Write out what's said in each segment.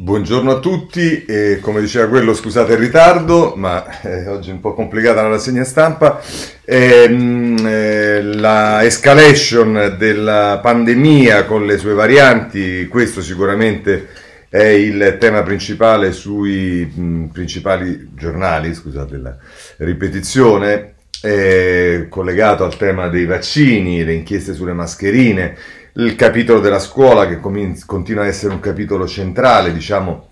Buongiorno a tutti, e come diceva quello scusate il ritardo, ma eh, oggi è un po' complicata la rassegna stampa. Ehm, eh, la escalation della pandemia con le sue varianti, questo sicuramente è il tema principale sui mh, principali giornali, scusate la ripetizione, eh, collegato al tema dei vaccini, le inchieste sulle mascherine il capitolo della scuola che continua a essere un capitolo centrale, diciamo,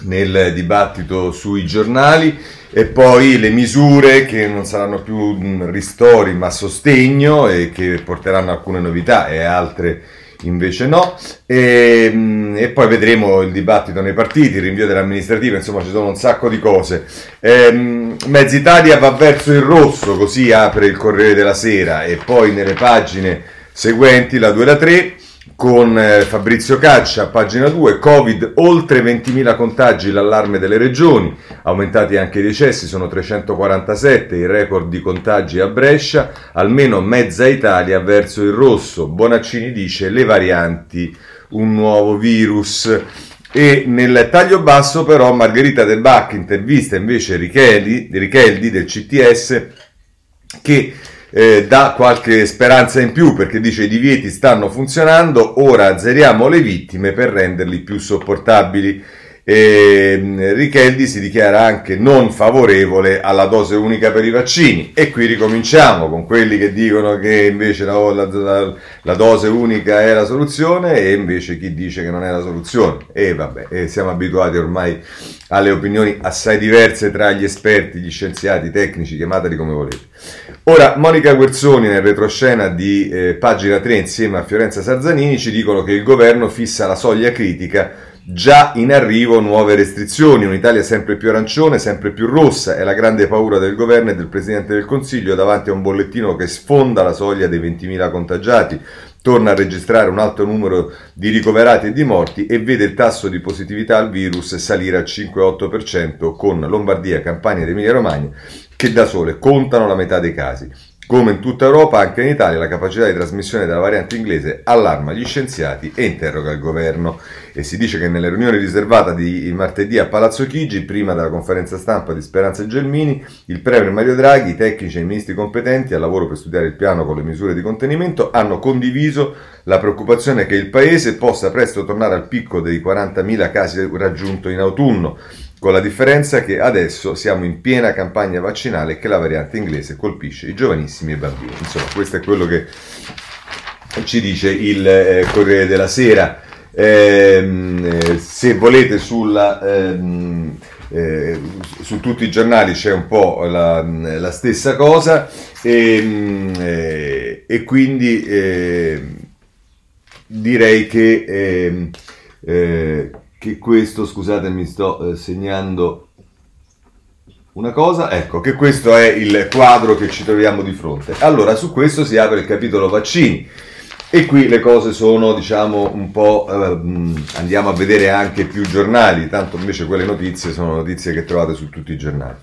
nel dibattito sui giornali e poi le misure che non saranno più ristori ma sostegno e che porteranno alcune novità e altre invece no e, e, poi vedremo il dibattito nei partiti, il rinvio dell'amministrativa, insomma ci sono un sacco di cose. Ehm, Mezza va verso il rosso, così apre il Corriere della Sera e poi nelle pagine seguenti, la 2 e la 3, con eh, Fabrizio Caccia, pagina 2, Covid, oltre 20.000 contagi, l'allarme delle regioni, aumentati anche i decessi, sono 347, il record di contagi a Brescia, almeno mezza Italia verso il rosso. Bonaccini dice le varianti, un nuovo virus. E nel taglio basso però Margherita De Bach intervista invece Richeldi, Richeldi del CTS che eh, dà qualche speranza in più perché dice i divieti stanno funzionando, ora azzeriamo le vittime per renderli più sopportabili. E mm, Richeldi si dichiara anche non favorevole alla dose unica per i vaccini e qui ricominciamo con quelli che dicono che invece la, la, la dose unica è la soluzione e invece chi dice che non è la soluzione e vabbè e siamo abituati ormai alle opinioni assai diverse tra gli esperti, gli scienziati, i tecnici, chiamateli come volete. Ora, Monica Guerzoni nel retroscena di eh, pagina 3 insieme a Fiorenza Sarzanini ci dicono che il governo fissa la soglia critica Già in arrivo nuove restrizioni, un'Italia sempre più arancione, sempre più rossa, è la grande paura del governo e del Presidente del Consiglio davanti a un bollettino che sfonda la soglia dei 20.000 contagiati, torna a registrare un alto numero di ricoverati e di morti e vede il tasso di positività al virus salire al 5-8% con Lombardia, Campania ed Emilia Romagna che da sole contano la metà dei casi. Come in tutta Europa, anche in Italia la capacità di trasmissione della variante inglese allarma gli scienziati e interroga il governo. E si dice che nelle riunioni riservate di martedì a Palazzo Chigi, prima della conferenza stampa di Speranza Gelmini, il Premier Mario Draghi, i tecnici e i ministri competenti al lavoro per studiare il piano con le misure di contenimento hanno condiviso la preoccupazione che il Paese possa presto tornare al picco dei 40.000 casi raggiunto in autunno con la differenza che adesso siamo in piena campagna vaccinale e che la variante inglese colpisce i giovanissimi e i bambini. Insomma, questo è quello che ci dice il eh, Corriere della Sera. Ehm, eh, se volete sulla, ehm, eh, su tutti i giornali c'è un po' la, la stessa cosa e, ehm, eh, e quindi ehm, direi che ehm, eh, che questo, scusate mi sto eh, segnando una cosa, ecco che questo è il quadro che ci troviamo di fronte. Allora su questo si apre il capitolo vaccini e qui le cose sono diciamo un po', eh, andiamo a vedere anche più giornali, tanto invece quelle notizie sono notizie che trovate su tutti i giornali.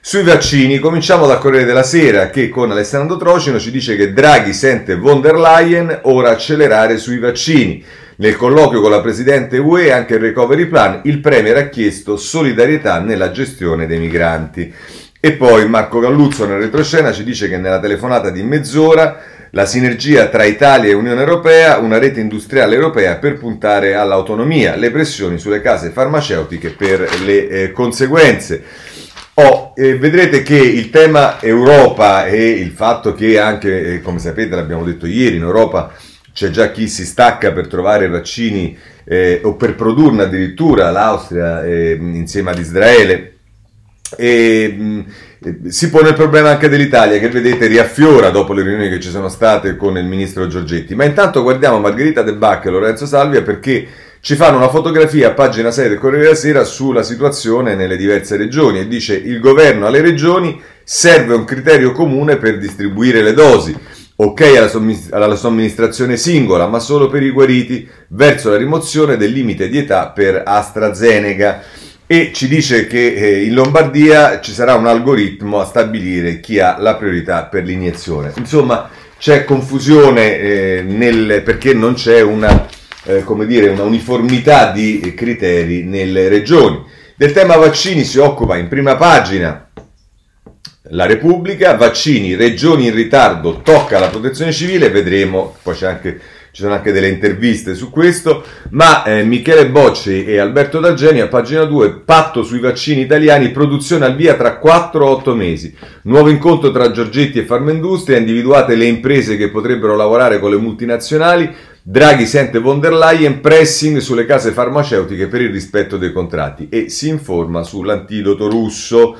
Sui vaccini, cominciamo dal Corriere della Sera che con Alessandro Trocino ci dice che Draghi sente von der Leyen ora accelerare sui vaccini. Nel colloquio con la Presidente UE anche il Recovery Plan, il Premier ha chiesto solidarietà nella gestione dei migranti. E poi Marco Galluzzo nel retroscena ci dice che nella telefonata di mezz'ora la sinergia tra Italia e Unione Europea, una rete industriale europea per puntare all'autonomia, le pressioni sulle case farmaceutiche per le eh, conseguenze. Oh, eh, vedrete che il tema Europa e il fatto che anche, eh, come sapete, l'abbiamo detto ieri, in Europa c'è già chi si stacca per trovare vaccini eh, o per produrne addirittura, l'Austria eh, insieme ad Israele. E, mh, si pone il problema anche dell'Italia che vedete riaffiora dopo le riunioni che ci sono state con il ministro Giorgetti. Ma intanto guardiamo Margherita De Bacca e Lorenzo Salvia perché ci fanno una fotografia a pagina 6 del Corriere della Sera sulla situazione nelle diverse regioni e dice il governo alle regioni serve un criterio comune per distribuire le dosi. Ok alla, alla somministrazione singola, ma solo per i guariti, verso la rimozione del limite di età per AstraZeneca. E ci dice che eh, in Lombardia ci sarà un algoritmo a stabilire chi ha la priorità per l'iniezione. Insomma, c'è confusione eh, nel, perché non c'è una eh, dire, una uniformità di criteri nelle regioni. Del tema vaccini si occupa in prima pagina la Repubblica, vaccini, regioni in ritardo, tocca la protezione civile, vedremo, poi c'è anche ci sono anche delle interviste su questo, ma eh, Michele Bocci e Alberto D'Algeni a pagina 2, patto sui vaccini italiani, produzione al via tra 4-8 mesi, nuovo incontro tra Giorgetti e Farmindustria, individuate le imprese che potrebbero lavorare con le multinazionali, Draghi sente von der Leyen pressing sulle case farmaceutiche per il rispetto dei contratti e si informa sull'antidoto russo.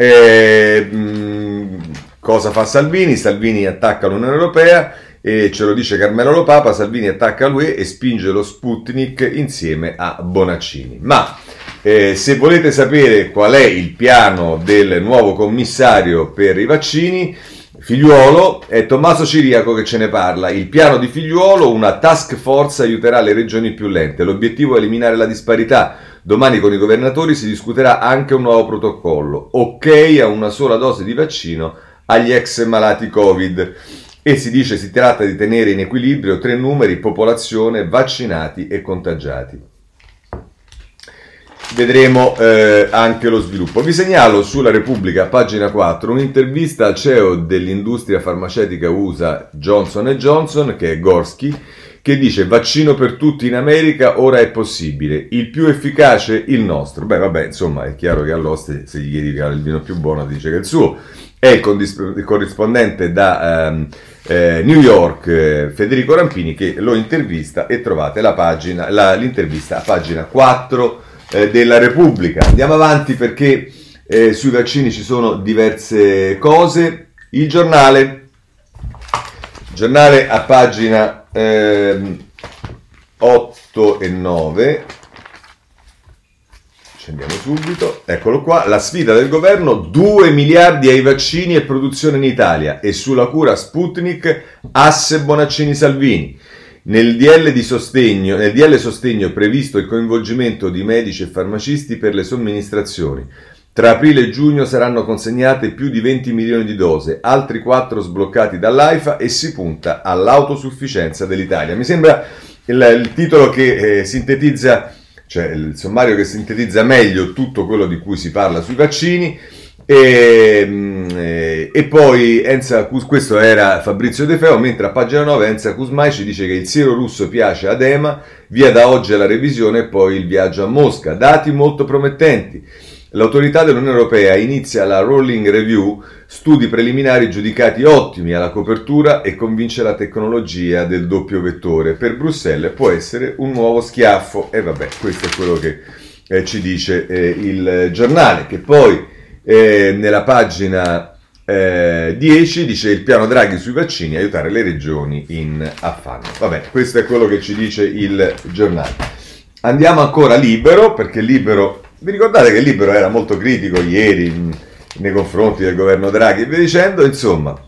Eh, mh, cosa fa Salvini? Salvini attacca l'Unione Europea e ce lo dice Carmelo Lopapa, Salvini attacca lui e spinge lo Sputnik insieme a Bonaccini. Ma eh, se volete sapere qual è il piano del nuovo commissario per i vaccini, Figliuolo è Tommaso Ciriaco che ce ne parla. Il piano di Figliuolo, una task force aiuterà le regioni più lente. L'obiettivo è eliminare la disparità. Domani con i governatori si discuterà anche un nuovo protocollo. Ok a una sola dose di vaccino agli ex malati Covid e si dice si tratta di tenere in equilibrio tre numeri, popolazione, vaccinati e contagiati. Vedremo eh, anche lo sviluppo. Vi segnalo sulla Repubblica, pagina 4, un'intervista al CEO dell'industria farmaceutica USA Johnson Johnson, che è Gorski, che dice vaccino per tutti in America ora è possibile, il più efficace il nostro. Beh vabbè, insomma è chiaro che all'oste se gli chiedi il vino più buono dice che è il suo. È il, corrispondente da... Um, eh, New York, eh, Federico Rampini, che lo intervista e trovate la pagina, la, l'intervista a pagina 4 eh, della Repubblica. Andiamo avanti perché eh, sui vaccini ci sono diverse cose. Il giornale, giornale a pagina 8 ehm, e 9 Scendiamo subito, eccolo qua, la sfida del governo, 2 miliardi ai vaccini e produzione in Italia e sulla cura Sputnik, asse Bonaccini-Salvini. Nel DL, sostegno, nel DL sostegno è previsto il coinvolgimento di medici e farmacisti per le somministrazioni. Tra aprile e giugno saranno consegnate più di 20 milioni di dose, altri 4 sbloccati dall'AIFA e si punta all'autosufficienza dell'Italia. Mi sembra il, il titolo che eh, sintetizza cioè il sommario che sintetizza meglio tutto quello di cui si parla sui vaccini. E, mm, e, poi Enza, questo era Fabrizio De Feo, mentre a pagina 9 Enza Kuzmai ci dice che il siero russo piace ad EMA, via da oggi alla revisione e poi il viaggio a Mosca. Dati molto promettenti. L'autorità dell'Unione Europea inizia la rolling review, studi preliminari giudicati ottimi alla copertura e convince la tecnologia del doppio vettore. Per Bruxelles può essere un nuovo schiaffo. E vabbè, questo è quello che eh, ci dice eh, il giornale, che poi eh, nella pagina 10 eh, dice il piano Draghi sui vaccini, aiutare le regioni in affanno. Vabbè, questo è quello che ci dice il giornale. Andiamo ancora libero, perché libero vi ricordate che Libero era molto critico ieri nei confronti del governo Draghi via dicendo, insomma,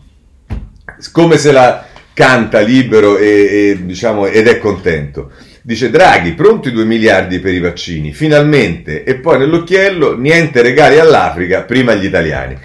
come se la canta Libero e, e, diciamo, ed è contento. Dice Draghi, pronti 2 miliardi per i vaccini, finalmente, e poi nell'occhiello niente regali all'Africa, prima gli italiani.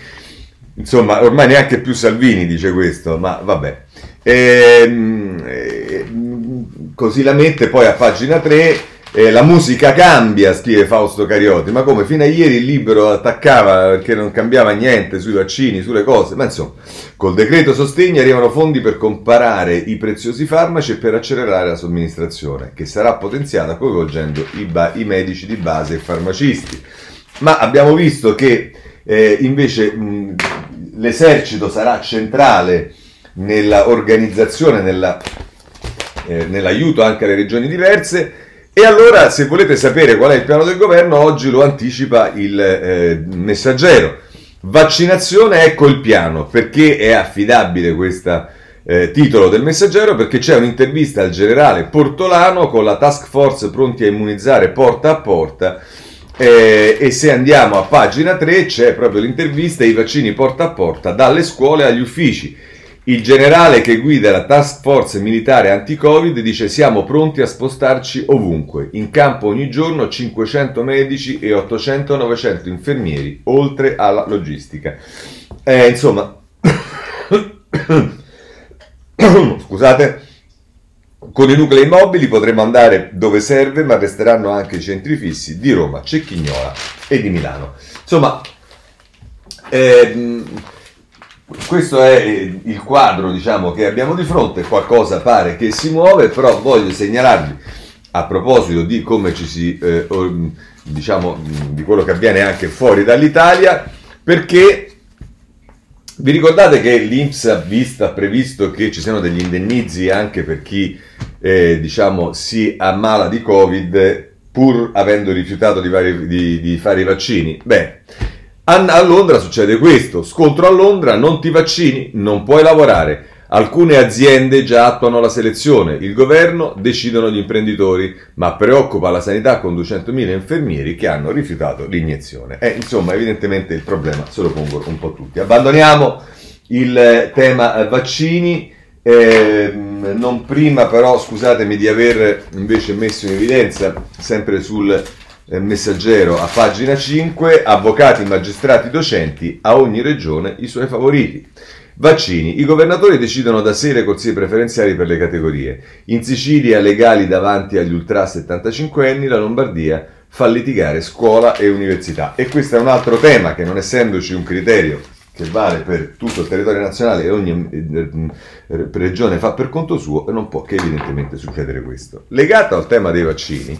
Insomma, ormai neanche più Salvini dice questo, ma vabbè. E, ehm, e, ehm, così la mette poi a pagina 3 eh, la musica cambia, scrive Fausto Carioti, ma come? Fino a ieri il libro attaccava perché non cambiava niente sui vaccini, sulle cose, ma insomma, col decreto sostegni arrivano fondi per comparare i preziosi farmaci e per accelerare la somministrazione, che sarà potenziata coinvolgendo i, ba- i medici di base e farmacisti. Ma abbiamo visto che eh, invece mh, l'esercito sarà centrale nella organizzazione, nella, eh, nell'aiuto anche alle regioni diverse e allora, se volete sapere qual è il piano del governo, oggi lo anticipa il eh, messaggero. Vaccinazione, ecco il piano. Perché è affidabile questo eh, titolo del messaggero? Perché c'è un'intervista al generale Portolano con la task force pronti a immunizzare porta a porta. Eh, e se andiamo a pagina 3 c'è proprio l'intervista ai vaccini porta a porta dalle scuole agli uffici. Il generale che guida la task force militare anti-Covid dice siamo pronti a spostarci ovunque. In campo ogni giorno 500 medici e 800-900 infermieri, oltre alla logistica. Eh, insomma, scusate, Con i nuclei mobili potremo andare dove serve, ma resteranno anche i centri fissi di Roma, Cecchignola e di Milano. Insomma, eh, questo è il quadro diciamo, che abbiamo di fronte, qualcosa pare che si muove, però voglio segnalarvi a proposito di come ci si, eh, diciamo, di quello che avviene anche fuori dall'Italia, perché vi ricordate che l'Inps ha, visto, ha previsto che ci siano degli indennizi anche per chi eh, diciamo, si ammala di Covid pur avendo rifiutato di, vari, di, di fare i vaccini? Beh, a Londra succede questo, scontro a Londra, non ti vaccini, non puoi lavorare. Alcune aziende già attuano la selezione, il governo decidono gli imprenditori, ma preoccupa la sanità con 200.000 infermieri che hanno rifiutato l'iniezione. Eh, insomma, evidentemente il problema se lo pongono un po' tutti. Abbandoniamo il tema vaccini, eh, non prima però scusatemi di aver invece messo in evidenza, sempre sul messaggero a pagina 5, avvocati, magistrati, docenti, a ogni regione i suoi favoriti. Vaccini. I governatori decidono da sé le corsie preferenziali per le categorie. In Sicilia legali davanti agli ultra 75 anni, la Lombardia fa litigare scuola e università. E questo è un altro tema che non essendoci un criterio che vale per tutto il territorio nazionale e ogni eh, eh, regione fa per conto suo, non può che evidentemente succedere questo. Legato al tema dei vaccini,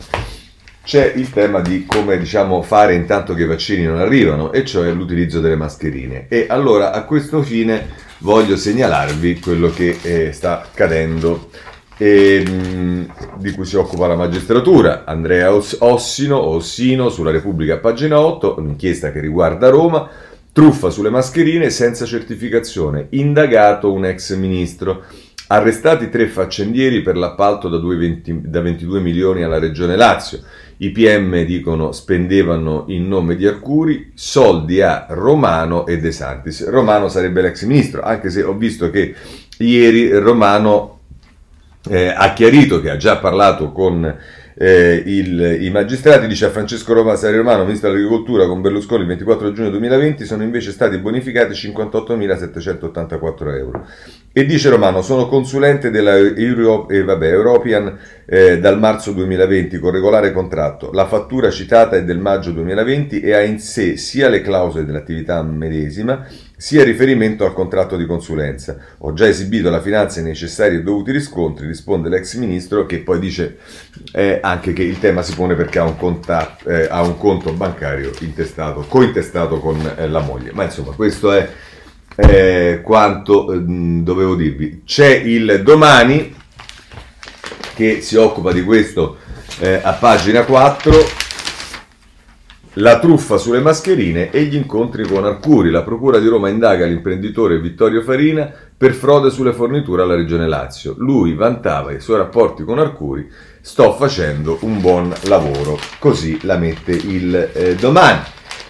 c'è il tema di come diciamo, fare intanto che i vaccini non arrivano, e cioè l'utilizzo delle mascherine. E allora a questo fine voglio segnalarvi quello che eh, sta accadendo e, mh, di cui si occupa la magistratura. Andrea Ossino, Ossino sulla Repubblica, pagina 8, un'inchiesta che riguarda Roma. Truffa sulle mascherine senza certificazione. Indagato un ex ministro. Arrestati tre faccendieri per l'appalto da, 20, da 22 milioni alla Regione Lazio. I PM dicono spendevano in nome di Arcuri soldi a Romano e De Santis. Romano sarebbe l'ex ministro, anche se ho visto che ieri Romano eh, ha chiarito che ha già parlato con eh, il, i magistrati, dice a Francesco Roma Sari Romano, ministro dell'agricoltura con Berlusconi il 24 giugno 2020, sono invece stati bonificati 58.784 euro. E dice Romano, sono consulente della Euro, eh, vabbè, European eh, dal marzo 2020 con regolare contratto. La fattura citata è del maggio 2020 e ha in sé sia le clausole dell'attività medesima, sia riferimento al contratto di consulenza. Ho già esibito alla finanza i necessari e dovuti riscontri, risponde l'ex ministro che poi dice eh, anche che il tema si pone perché ha un, contatto, eh, ha un conto bancario intestato, cointestato con eh, la moglie. Ma insomma questo è eh, quanto mh, dovevo dirvi. C'è il domani che si occupa di questo eh, a pagina 4 la truffa sulle mascherine e gli incontri con Arcuri. La Procura di Roma indaga l'imprenditore Vittorio Farina per frode sulle forniture alla Regione Lazio. Lui vantava i suoi rapporti con Arcuri. Sto facendo un buon lavoro. Così la mette il eh, domani.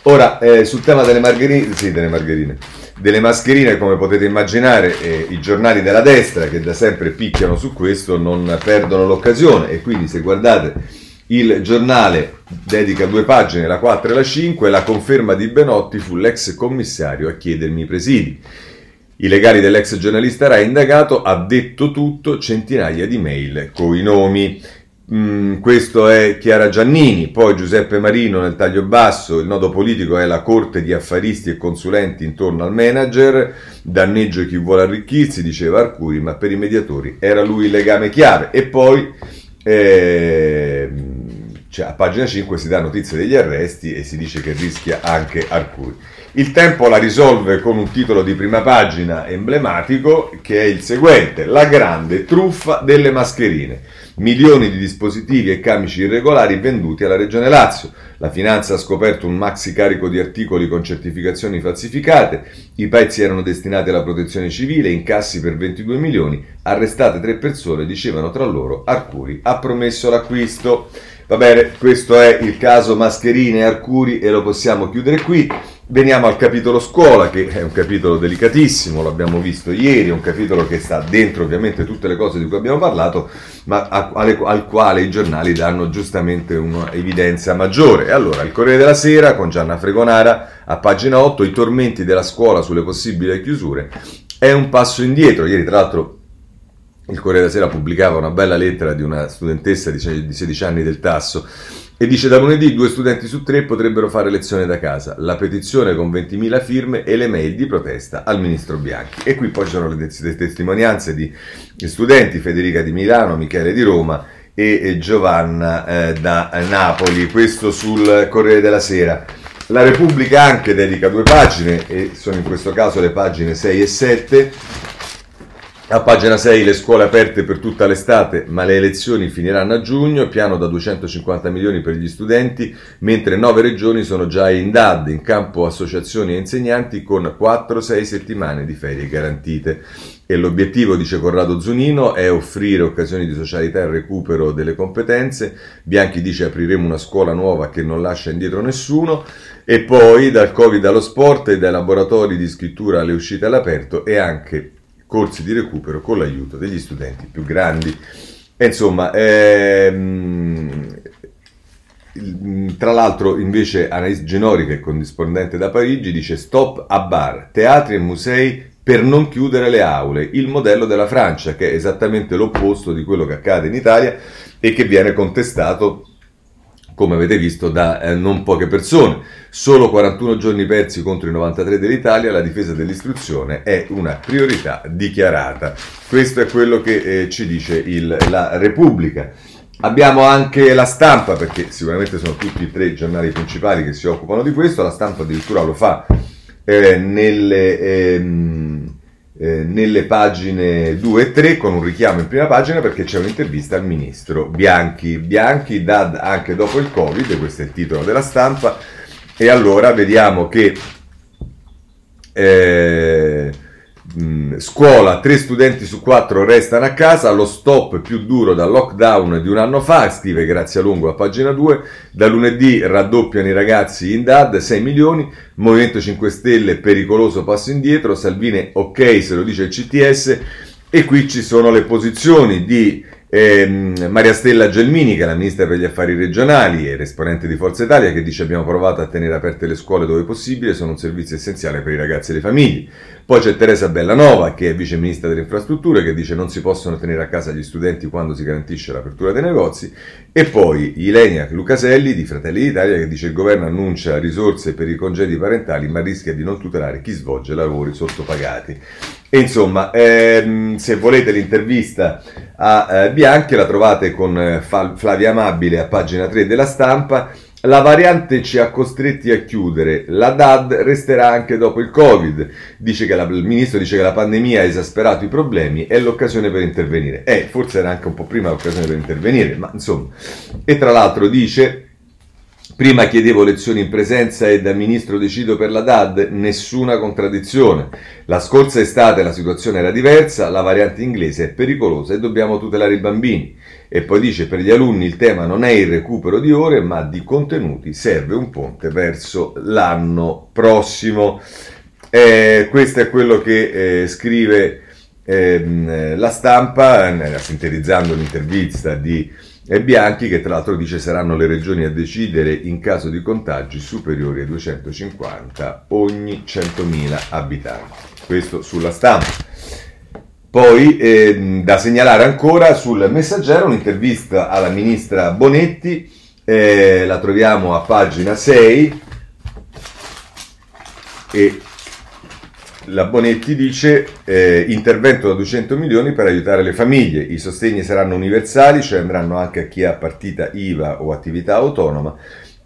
Ora, eh, sul tema delle margherine, sì, delle margherine, delle mascherine, come potete immaginare, eh, i giornali della destra che da sempre picchiano su questo non perdono l'occasione e quindi se guardate il giornale dedica due pagine, la 4 e la 5, la conferma di Benotti fu l'ex commissario a chiedermi i presidi. I legali dell'ex giornalista Rai indagato ha detto tutto, centinaia di mail coi nomi. Mm, questo è Chiara Giannini, poi Giuseppe Marino nel taglio basso, il nodo politico è la corte di affaristi e consulenti intorno al manager, danneggio chi vuole arricchirsi, diceva Arcuri, ma per i mediatori era lui il legame chiave. E poi... Eh, cioè, a pagina 5 si dà notizia degli arresti e si dice che rischia anche Arcuri. Il tempo la risolve con un titolo di prima pagina emblematico che è il seguente: La grande truffa delle mascherine. Milioni di dispositivi e camici irregolari venduti alla Regione Lazio. La finanza ha scoperto un maxi carico di articoli con certificazioni falsificate. I pezzi erano destinati alla protezione civile, incassi per 22 milioni. Arrestate tre persone, dicevano tra loro Arcuri ha promesso l'acquisto. Va bene, questo è il caso Mascherine e Arcuri e lo possiamo chiudere qui. Veniamo al capitolo scuola, che è un capitolo delicatissimo, l'abbiamo visto ieri, è un capitolo che sta dentro ovviamente tutte le cose di cui abbiamo parlato, ma a, alle, al quale i giornali danno giustamente un'evidenza maggiore. Allora, il Corriere della Sera con Gianna Fregonara, a pagina 8, i tormenti della scuola sulle possibili chiusure, è un passo indietro. Ieri, tra l'altro, il Corriere della Sera pubblicava una bella lettera di una studentessa di 16 anni del Tasso e dice da lunedì due studenti su tre potrebbero fare lezione da casa, la petizione con 20.000 firme e le mail di protesta al ministro Bianchi. E qui poi ci sono le, testimonianze di studenti, Federica di Milano, Michele di Roma e Giovanna eh, da Napoli, questo sul Corriere della Sera. La Repubblica anche dedica due pagine, e sono in questo caso le pagine 6 e 7, a pagina 6 le scuole aperte per tutta l'estate, ma le elezioni finiranno a giugno, piano da 250 milioni per gli studenti, mentre nove regioni sono già in DAD, in campo associazioni e insegnanti con 4-6 settimane di ferie garantite. E l'obiettivo, dice Corrado Zunino, è offrire occasioni di socialità e recupero delle competenze. Bianchi dice apriremo una scuola nuova che non lascia indietro nessuno. E poi dal Covid allo sport e dai laboratori di scrittura alle uscite all'aperto e anche corsi di recupero con l'aiuto degli studenti più grandi. E insomma, ehm, tra l'altro invece Anaïs Genori, che è corrispondente da Parigi, dice stop a bar, teatri e musei per non chiudere le aule, il modello della Francia, che è esattamente l'opposto di quello che accade in Italia e che viene contestato come avete visto, da eh, non poche persone. Solo 41 giorni persi contro i 93 dell'Italia, la difesa dell'istruzione è una priorità dichiarata. Questo è quello che eh, ci dice il, la Repubblica. Abbiamo anche la stampa, perché sicuramente sono tutti i tre giornali principali che si occupano di questo, la stampa addirittura lo fa eh, nelle... Ehm, eh, nelle pagine 2 e 3 con un richiamo in prima pagina perché c'è un'intervista al ministro Bianchi. Bianchi DAD anche dopo il Covid, questo è il titolo della stampa, e allora vediamo che eh, mh, scuola, tre studenti su quattro restano a casa, lo stop più duro dal lockdown di un anno fa, scrive Grazia Lungo a pagina 2, da lunedì raddoppiano i ragazzi in DAD, 6 milioni, Movimento 5 Stelle pericoloso passo indietro, Salvini ok se lo dice il CTS, e qui ci sono le posizioni di eh, Maria Stella Gelmini, che è la ministra per gli affari regionali e esponente di Forza Italia, che dice abbiamo provato a tenere aperte le scuole dove possibile, sono un servizio essenziale per i ragazzi e le famiglie. Poi c'è Teresa Bellanova, che è vice ministra delle infrastrutture, che dice non si possono tenere a casa gli studenti quando si garantisce l'apertura dei negozi. E poi Ilenia Lucaselli di Fratelli d'Italia, che dice il governo annuncia risorse per i congedi parentali, ma rischia di non tutelare chi svolge lavori sottopagati. E insomma, ehm, se volete l'intervista a eh, Bianchi la trovate con eh, Flavia Amabile a pagina 3 della stampa. La variante ci ha costretti a chiudere, la DAD resterà anche dopo il Covid. La, il ministro dice che la pandemia ha esasperato i problemi, è l'occasione per intervenire. Eh, forse era anche un po' prima l'occasione per intervenire, ma insomma. E tra l'altro dice Prima chiedevo lezioni in presenza e da ministro decido per la DAD, nessuna contraddizione. La scorsa estate la situazione era diversa, la variante inglese è pericolosa e dobbiamo tutelare i bambini. E poi dice per gli alunni il tema non è il recupero di ore ma di contenuti, serve un ponte verso l'anno prossimo. Eh, questo è quello che eh, scrive eh, la stampa, eh, sintetizzando l'intervista di e Bianchi che tra l'altro dice saranno le regioni a decidere in caso di contagi superiori a 250 ogni 100.000 abitanti. Questo sulla stampa. Poi eh, da segnalare ancora sul messaggero un'intervista alla ministra Bonetti, eh, la troviamo a pagina 6 e la Bonetti dice eh, intervento da 200 milioni per aiutare le famiglie, i sostegni saranno universali, cioè andranno anche a chi ha partita IVA o attività autonoma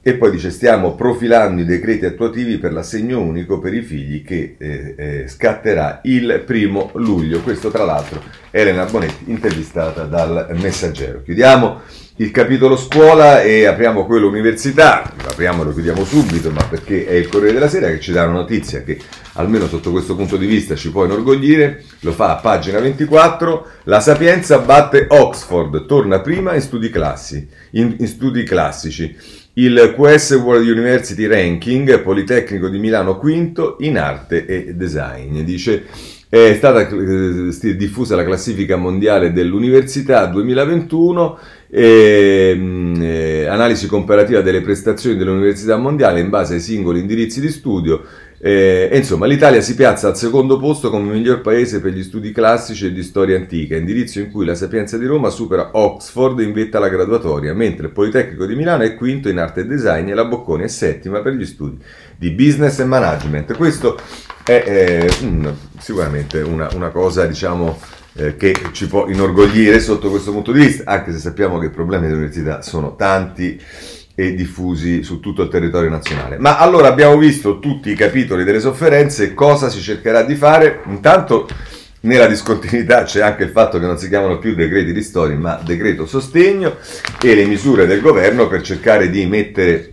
e poi dice stiamo profilando i decreti attuativi per l'assegno unico per i figli che eh, eh, scatterà il primo luglio. Questo tra l'altro Elena Bonetti intervistata dal Messaggero. Chiudiamo il capitolo scuola e apriamo quello università, apriamo lo chiudiamo subito, ma perché è il Corriere della Sera che ci dà una notizia che almeno sotto questo punto di vista ci può inorgoglire, lo fa a pagina 24, la Sapienza batte Oxford, torna prima in studi, classi, in, in studi classici. Il QS World University Ranking, Politecnico di Milano quinto in arte e design, dice è stata eh, diffusa la classifica mondiale dell'università 2021 E, ehm, eh, analisi comparativa delle prestazioni delle università mondiali in base ai singoli indirizzi di studio. Eh, insomma, l'Italia si piazza al secondo posto come miglior paese per gli studi classici e di storia antica, indirizzo in cui la Sapienza di Roma supera Oxford in vetta alla graduatoria, mentre il Politecnico di Milano è quinto in arte e design e la Bocconi è settima per gli studi di business e management. Questo è eh, un, sicuramente una, una, cosa, diciamo, eh, che ci può inorgoglire sotto questo punto di vista, anche se sappiamo che i problemi dell'università sono tanti e diffusi su tutto il territorio nazionale. Ma allora abbiamo visto tutti i capitoli delle sofferenze, cosa si cercherà di fare? Intanto nella discontinuità c'è anche il fatto che non si chiamano più decreti ristori, ma decreto sostegno e le misure del governo per cercare di mettere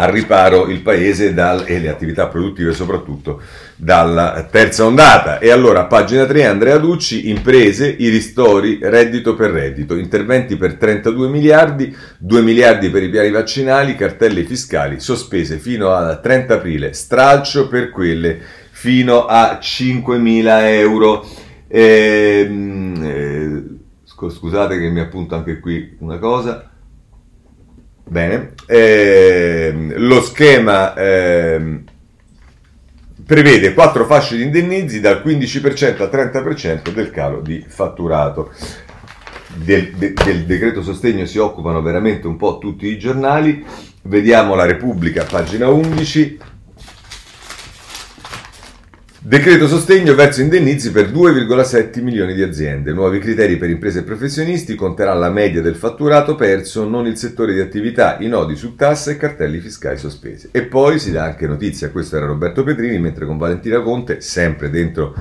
al riparo il paese dal, e le attività produttive soprattutto dalla terza ondata. E allora, pagina 3, Andrea Ducci, imprese, i ristori, reddito per reddito, interventi per 32 miliardi, 2 miliardi per i piani vaccinali, cartelle fiscali sospese fino al 30 aprile, stralcio per quelle fino a 5 mila euro. Ehm, eh, scusate che mi appunto anche qui una cosa. Bene, eh, lo schema eh, prevede quattro fasce di indennizi dal 15% al 30% del calo di fatturato. Del, de, del, decreto sostegno si occupano veramente un po' tutti i giornali. Vediamo la Repubblica, pagina 11. Decreto sostegno verso indennizi per 2,7 milioni di aziende. Nuovi criteri per imprese e professionisti conterà la media del fatturato perso, non il settore di attività, i nodi su tasse e cartelli fiscali sospesi. E poi si dà anche notizia, questo era Roberto Petrini, mentre con Valentina Conte, sempre dentro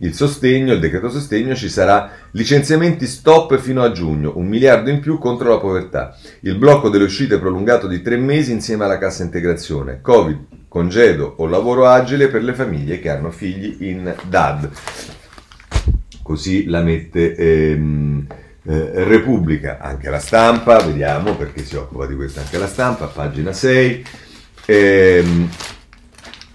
il sostegno, il decreto sostegno, ci sarà licenziamenti stop fino a giugno, un miliardo in più contro la povertà. Il blocco delle uscite prolungato di tre mesi insieme alla cassa integrazione. Covid, congedo o lavoro agile per le famiglie che hanno figli in DAD. Così la mette ehm, eh, Repubblica, anche la stampa, vediamo perché si occupa di questo anche la stampa, pagina 6. Ehm,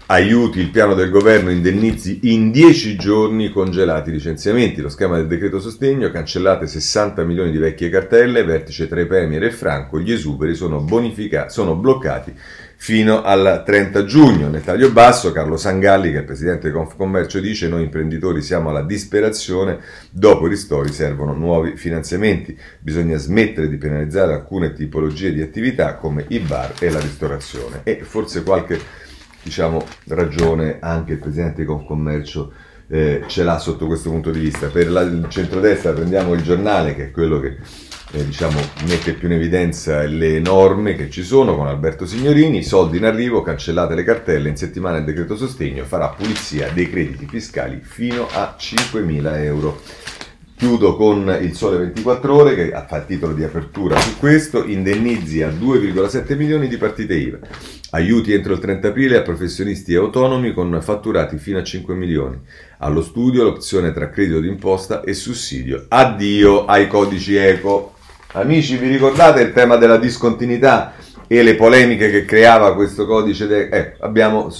aiuti il piano del governo indennizi in 10 giorni congelati i licenziamenti, lo schema del decreto sostegno, cancellate 60 milioni di vecchie cartelle, vertice tra i Premier e Franco, gli esuberi sono, bonificati, sono bloccati fino al 30 giugno. Nel taglio basso Carlo Sangalli, che è il presidente di Confcommercio, dice noi imprenditori siamo alla disperazione, dopo i ristori servono nuovi finanziamenti, bisogna smettere di penalizzare alcune tipologie di attività come i bar e la ristorazione. E forse qualche diciamo, ragione anche il presidente di Confcommercio eh, ce l'ha sotto questo punto di vista. Per la, il centrodestra prendiamo il giornale, che è quello che eh, diciamo, mette più in evidenza le norme che ci sono con Alberto Signorini, soldi in arrivo, cancellate le cartelle, in settimana il decreto sostegno farà pulizia dei crediti fiscali fino a 5.000 euro. Chiudo con il Sole 24 Ore che fa titolo di apertura su questo, indennizi a 2,7 milioni di partite IVA, aiuti entro il 30 aprile a professionisti e autonomi con fatturati fino a 5 milioni, allo studio l'opzione tra credito d'imposta e sussidio, addio ai codici eco. Amici, vi ricordate il tema della discontinuità e le polemiche che creava questo codice? De- eh, abbiamo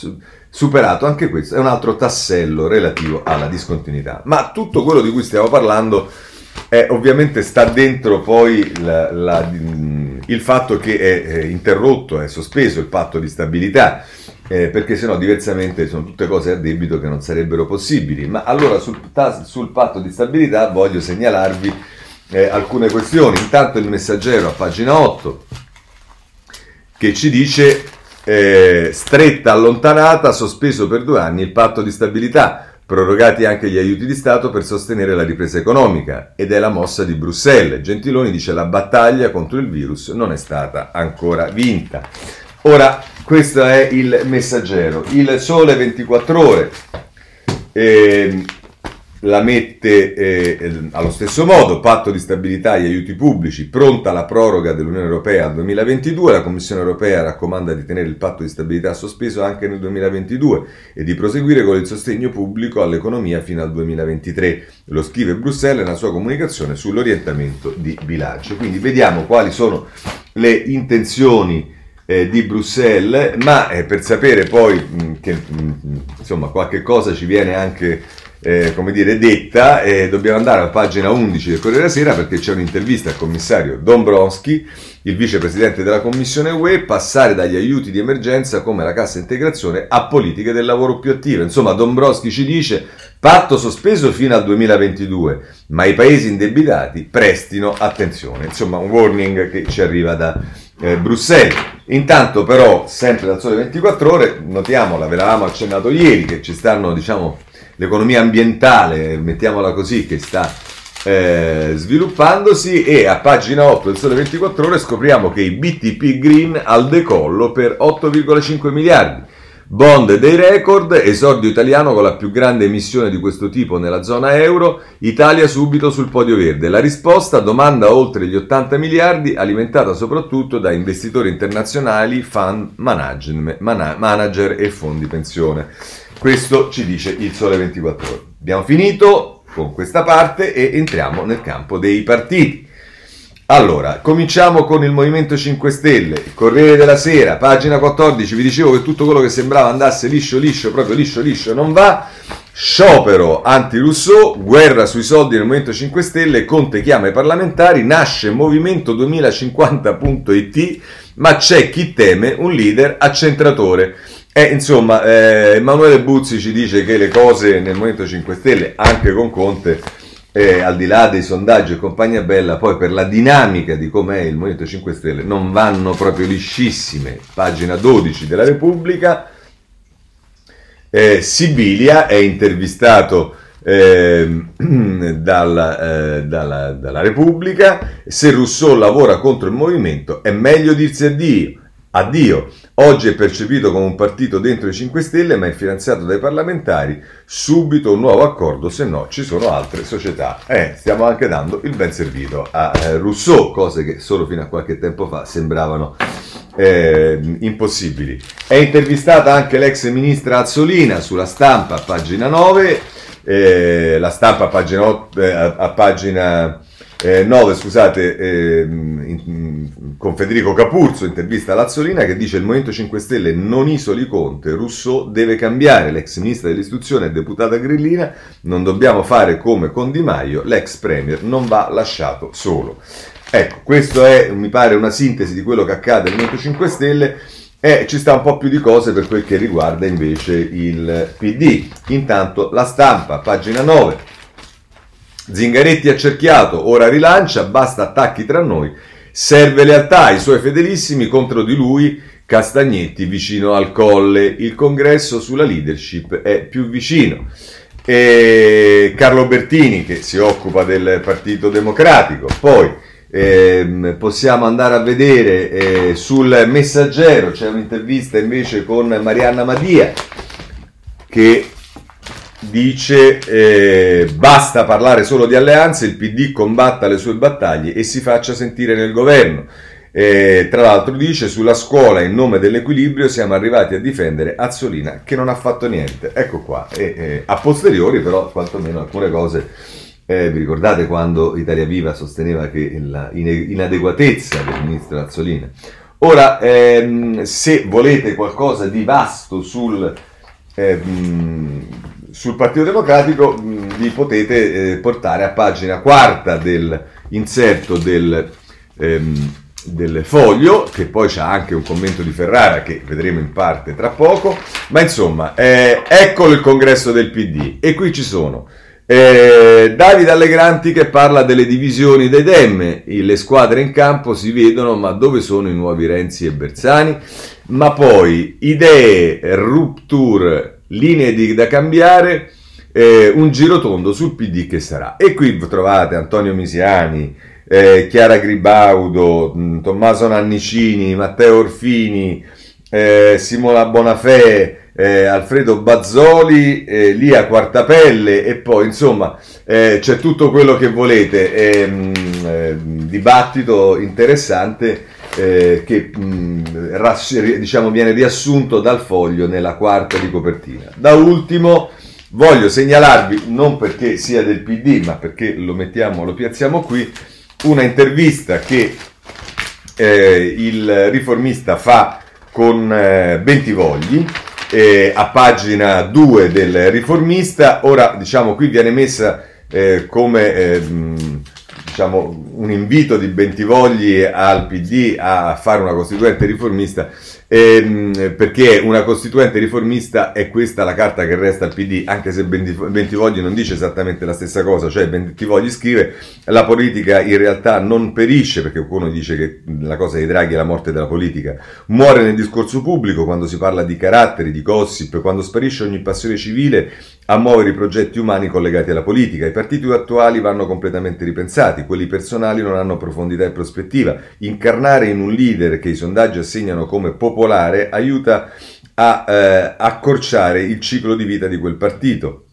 superato anche questo, è un altro tassello relativo alla discontinuità. Ma tutto quello di cui stiamo parlando è, ovviamente sta dentro poi la, la, il fatto che è, è interrotto, è sospeso il patto di stabilità. Eh, perché sennò diversamente sono tutte cose a debito che non sarebbero possibili. Ma allora sul, sul patto di stabilità voglio segnalarvi eh, alcune questioni. Intanto il messaggero a pagina 8 che ci dice eh, stretta allontanata, sospeso per due anni il patto di stabilità, prorogati anche gli aiuti di Stato per sostenere la ripresa economica ed è la mossa di Bruxelles. Gentiloni dice la battaglia contro il virus non è stata ancora vinta. Ora, questo è il messaggero. Il sole 24 ore. Eh, la mette eh, allo stesso modo, patto di stabilità e aiuti pubblici, pronta la proroga dell'Unione Europea al 2022, la Commissione Europea raccomanda di tenere il patto di stabilità sospeso anche nel 2022 e di proseguire con il sostegno pubblico all'economia fino al 2023. Lo scrive Bruxelles nella sua comunicazione sull'orientamento di bilancio. Quindi vediamo quali sono le intenzioni eh, di Bruxelles, ma eh, per sapere poi mh, che mh, insomma qualche cosa ci viene anche eh, come dire, detta, eh, dobbiamo andare a pagina 11 del Corriere della Sera perché c'è un'intervista al commissario Dombrovski, il vicepresidente della Commissione UE, passare dagli aiuti di emergenza come la cassa integrazione a politiche del lavoro più attive. Insomma, Dombrovski ci dice patto sospeso fino al 2022, ma i paesi indebitati prestino attenzione. Insomma, un warning che ci arriva da eh, Bruxelles. Intanto però, sempre dal sole 24 ore, notiamo, l'avevamo accennato ieri, che ci stanno, diciamo, l'economia ambientale, mettiamola così, che sta eh, sviluppandosi e a pagina 8 del Sole 24 Ore scopriamo che i BTP Green al decollo per 8,5 miliardi. Bond dei record, esordio italiano con la più grande emissione di questo tipo nella zona euro, Italia subito sul podio verde. La risposta, domanda oltre gli 80 miliardi, alimentata soprattutto da investitori internazionali, fund manager e fondi pensione. Questo ci dice il Sole 24 Ore. Abbiamo finito con questa parte e entriamo nel campo dei partiti. Allora, cominciamo con il Movimento 5 Stelle, Corriere della Sera, pagina 14, vi dicevo che tutto quello che sembrava andasse liscio liscio, proprio liscio liscio, non va. Sciopero anti-Rousseau, guerra sui soldi nel Movimento 5 Stelle, Conte chiama i parlamentari, nasce Movimento 2050.it, ma c'è chi teme un leader accentratore. E insomma, eh, Emanuele Buzzi ci dice che le cose nel Movimento 5 Stelle, anche con Conte, eh, al di là dei sondaggi e compagnia bella, poi per la dinamica di com'è il Movimento 5 Stelle, non vanno proprio liscissime. Pagina 12 della Repubblica. Eh, Sibilia è intervistato eh, dalla, dalla, dalla Repubblica. Se Rousseau lavora contro il movimento, è meglio dirsi addio. Addio. Oggi è percepito come un partito dentro i 5 Stelle, ma è finanziato dai parlamentari. Subito un nuovo accordo, se no ci sono altre società. Eh, stiamo anche dando il ben servito a eh, Rousseau, cose che solo fino a qualche tempo fa sembravano eh, impossibili. È intervistata anche l'ex ministra Azzolina sulla stampa, pagina 9. Eh, la stampa, pagina 8, eh, a, a pagina eh, 9, scusate, eh, in, con Federico Capurzo, intervista a Lazzolina, che dice il Movimento 5 Stelle non isoli Conte, Rousseau deve cambiare, l'ex ministra dell'istruzione e deputata grillina, non dobbiamo fare come con Di Maio, l'ex premier non va lasciato solo. Ecco, questo è, mi pare, una sintesi di quello che accade nel Movimento 5 Stelle e ci sta un po' più di cose per quel che riguarda invece il PD. Intanto la stampa, pagina 9. Zingaretti accerchiato, ora rilancia, basta attacchi tra noi. Serve lealtà ai suoi fedelissimi contro di lui. Castagnetti vicino al colle. Il congresso sulla leadership è più vicino. E Carlo Bertini che si occupa del Partito Democratico. Poi eh, possiamo andare a vedere eh, sul Messaggero c'è un'intervista invece con Marianna Madia che dice eh, basta parlare solo di alleanze, il PD combatta le sue battaglie e si faccia sentire nel governo. Eh, tra l'altro dice sulla scuola in nome dell'equilibrio siamo arrivati a difendere Azzolina che non ha fatto niente. Ecco qua, e, eh, a posteriori però quantomeno alcune cose, eh, vi ricordate quando Italia Viva sosteneva che la del ministro Azzolina. Ora, ehm, se volete qualcosa di vasto sul... Ehm, sul Partito Democratico mh, vi potete eh, portare a pagina quarta dell'inserto del, ehm, del foglio, che poi c'è anche un commento di Ferrara che vedremo in parte tra poco, ma insomma, eh, eccolo il congresso del PD e qui ci sono eh, Davide Allegranti che parla delle divisioni dei Dem, le squadre in campo si vedono, ma dove sono i nuovi Renzi e Bersani? Ma poi idee, rupture, linee di, da cambiare, eh, un girotondo sul PD che sarà. E qui trovate Antonio Misiani, eh, Chiara Gribaudo, mh, mm, Tommaso Nannicini, Matteo Orfini, eh, Simona Bonafè, eh, Alfredo Bazzoli, eh, Lia Quartapelle e poi insomma eh, c'è tutto quello che volete, ehm, eh, dibattito interessante eh, che mh, mm, rass- diciamo, viene riassunto dal foglio nella quarta di copertina. Da ultimo voglio segnalarvi, non perché sia del PD, ma perché lo mettiamo, lo piazziamo qui, una intervista che eh, il riformista fa con eh, Bentivogli eh, a pagina 2 del riformista. Ora, diciamo, qui viene messa eh, come eh, diciamo, un invito di Bentivogli al PD a fare una costituente riformista ehm, perché una costituente riformista è questa la carta che resta al PD, anche se Bentivogli non dice esattamente la stessa cosa, cioè Bentivogli scrive la politica in realtà non perisce, perché qualcuno dice che la cosa di Draghi è la morte della politica, muore nel discorso pubblico quando si parla di caratteri, di gossip, quando sparisce ogni passione civile a muovere i progetti umani collegati alla politica. I partiti attuali vanno completamente ripensati, quelli personali non hanno profondità e prospettiva. Incarnare in un leader che i sondaggi assegnano come popolare aiuta a eh, accorciare il ciclo di vita di quel partito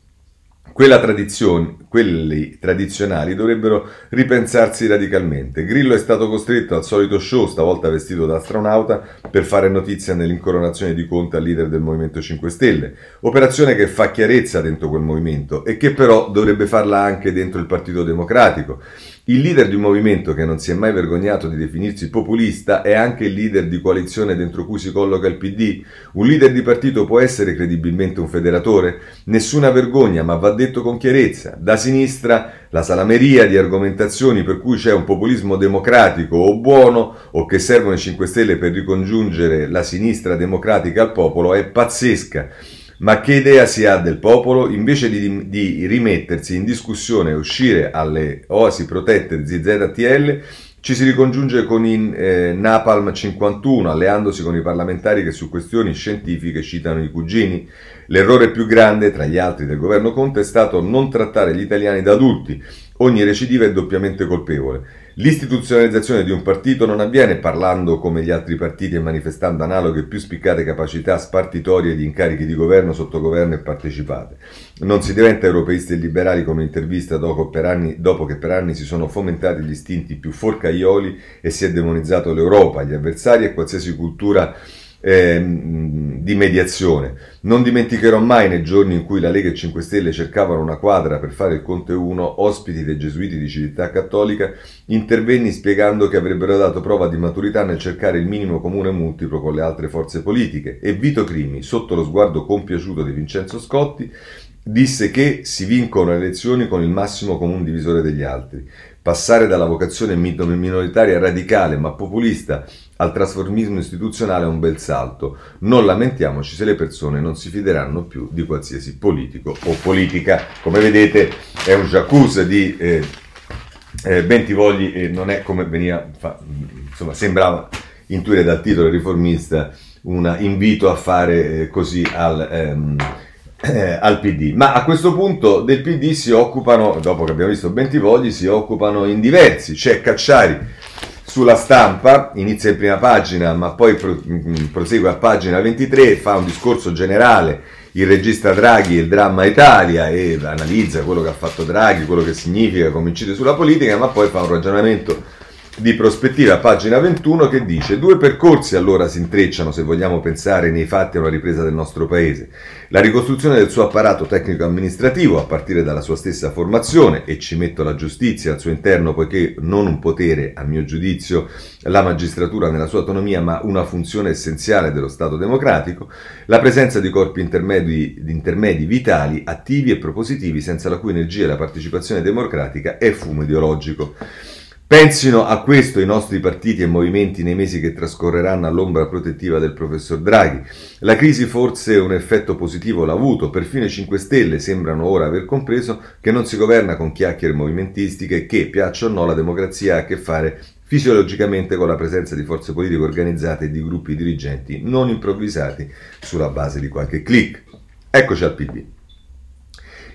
quelli tradizionali dovrebbero ripensarsi radicalmente. Grillo è stato costretto al solito show, stavolta vestito da astronauta, per fare notizia nell'incoronazione di Conte al leader del Movimento 5 Stelle. Operazione che fa chiarezza dentro quel movimento e che però dovrebbe farla anche dentro il Partito Democratico. Il leader di un movimento che non si è mai vergognato di definirsi populista è anche il leader di coalizione dentro cui si colloca il PD. Un leader di partito può essere credibilmente un federatore? Nessuna vergogna, ma va detto con chiarezza. Da sinistra la salameria di argomentazioni per cui c'è un populismo democratico o buono o che servono i 5 Stelle per ricongiungere la sinistra democratica al popolo è pazzesca. Ma che idea si ha del popolo? Invece di, di rimettersi in discussione e uscire alle oasi protette ZZTL, ci si ricongiunge con i eh, Napalm 51, alleandosi con i parlamentari che su questioni scientifiche citano i cugini. L'errore più grande, tra gli altri, del governo Conte è stato non trattare gli italiani da adulti. Ogni recidiva è doppiamente colpevole. L'istituzionalizzazione di un partito non avviene parlando come gli altri partiti e manifestando analoghe più spiccate capacità spartitorie di incarichi di governo, sottogoverno e partecipate. Non si diventa europeisti e liberali con un'intervista dopo, anni, dopo che per anni si sono fomentati gli istinti più forcaioli e si è demonizzato l'Europa, gli avversari e qualsiasi cultura eh, di mediazione. Non dimenticherò mai nei giorni in cui la Lega e 5 Stelle cercavano una quadra per fare il Conte 1, ospiti dei gesuiti di Civiltà Cattolica, intervenni spiegando che avrebbero dato prova di maturità nel cercare il minimo comune multiplo con le altre forze politiche e Vito Crimi, sotto lo sguardo compiaciuto di Vincenzo Scotti, disse che si vincono le elezioni con il massimo comune divisore degli altri. Passare dalla vocazione minoritaria radicale ma populista al trasformismo istituzionale è un bel salto. Non lamentiamoci se le persone non si fideranno più di qualsiasi politico o politica. Come vedete è un jacuzzi di eh, eh, Bentivogli e non è come veniva, fa, insomma sembrava intuire dal titolo riformista un invito a fare eh, così al... Ehm, eh, al PD. Ma a questo punto del PD si occupano, dopo che abbiamo visto Bentivogli, si occupano in diversi. C'è Cacciari sulla stampa, inizia in prima pagina ma poi mm, prosegue a pagina 23, fa un discorso generale, il regista Draghi il dramma Italia e analizza quello che ha fatto Draghi, quello che significa come incide sulla politica, ma poi fa un ragionamento di prospettiva, pagina 21, che dice due percorsi allora si intrecciano se vogliamo pensare nei fatti a una ripresa del nostro paese. La ricostruzione del suo apparato tecnico-amministrativo a partire dalla sua stessa formazione, e ci metto la giustizia al suo interno poiché non un potere, a mio giudizio, la magistratura nella sua autonomia, ma una funzione essenziale dello Stato democratico, la presenza di corpi intermedi, intermedi vitali, attivi e propositivi senza la cui energia la partecipazione democratica è fumo ideologico. Pensino a questo i nostri partiti e movimenti nei mesi che trascorreranno all'ombra protettiva del professor Draghi. La crisi forse un effetto positivo l'ha avuto, perfino i 5 Stelle sembrano ora aver compreso che non si governa con chiacchiere movimentistiche e che, piaccia o no, la democrazia ha a che fare fisiologicamente con la presenza di forze politiche organizzate e di gruppi dirigenti non improvvisati sulla base di qualche click. Eccoci al PD.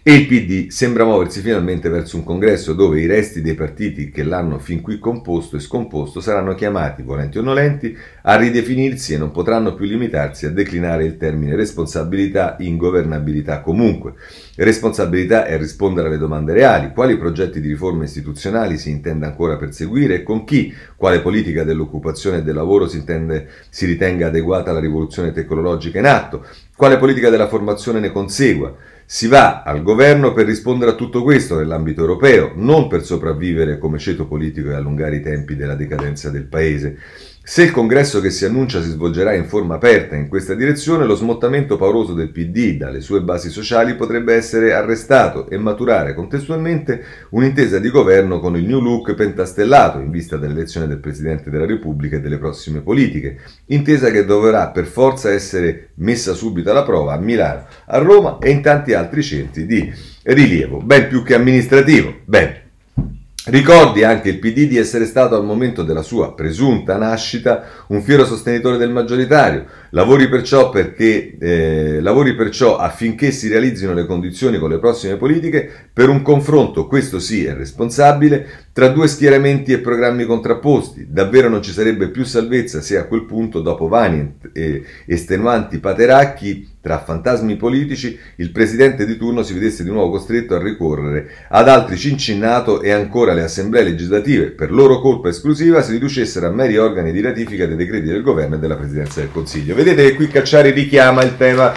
E il PD sembra muoversi finalmente verso un congresso dove i resti dei partiti che l'hanno fin qui composto e scomposto saranno chiamati, volenti o nolenti, a ridefinirsi e non potranno più limitarsi a declinare il termine responsabilità in governabilità comunque. Responsabilità è rispondere alle domande reali, quali progetti di riforme istituzionali si intende ancora perseguire e con chi, quale politica dell'occupazione e del lavoro si, intende, si ritenga adeguata alla rivoluzione tecnologica in atto, quale politica della formazione ne consegua. Si va al governo per rispondere a tutto questo nell'ambito europeo, non per sopravvivere come ceto politico e allungare i tempi della decadenza del paese. Se il congresso che si annuncia si svolgerà in forma aperta in questa direzione, lo smottamento pauroso del PD dalle sue basi sociali potrebbe essere arrestato e maturare contestualmente un'intesa di governo con il New Look pentastellato in vista dell'elezione del Presidente della Repubblica e delle prossime politiche, intesa che dovrà per forza essere messa subito alla prova a Milano, a Roma e in tanti altri centri di rilievo, ben più che amministrativo. Bene. Ricordi anche il PD di essere stato al momento della sua presunta nascita un fiero sostenitore del maggioritario, lavori perciò, perché, eh, lavori perciò affinché si realizzino le condizioni con le prossime politiche per un confronto, questo sì è responsabile, tra due schieramenti e programmi contrapposti. Davvero non ci sarebbe più salvezza se a quel punto, dopo vani e estenuanti pateracchi tra fantasmi politici, il presidente di turno si vedesse di nuovo costretto a ricorrere ad altri cincinnato e ancora le assemblee legislative, per loro colpa esclusiva, si riducessero a meri organi di ratifica dei decreti del governo e della presidenza del Consiglio. Vedete che qui Cacciari richiama il tema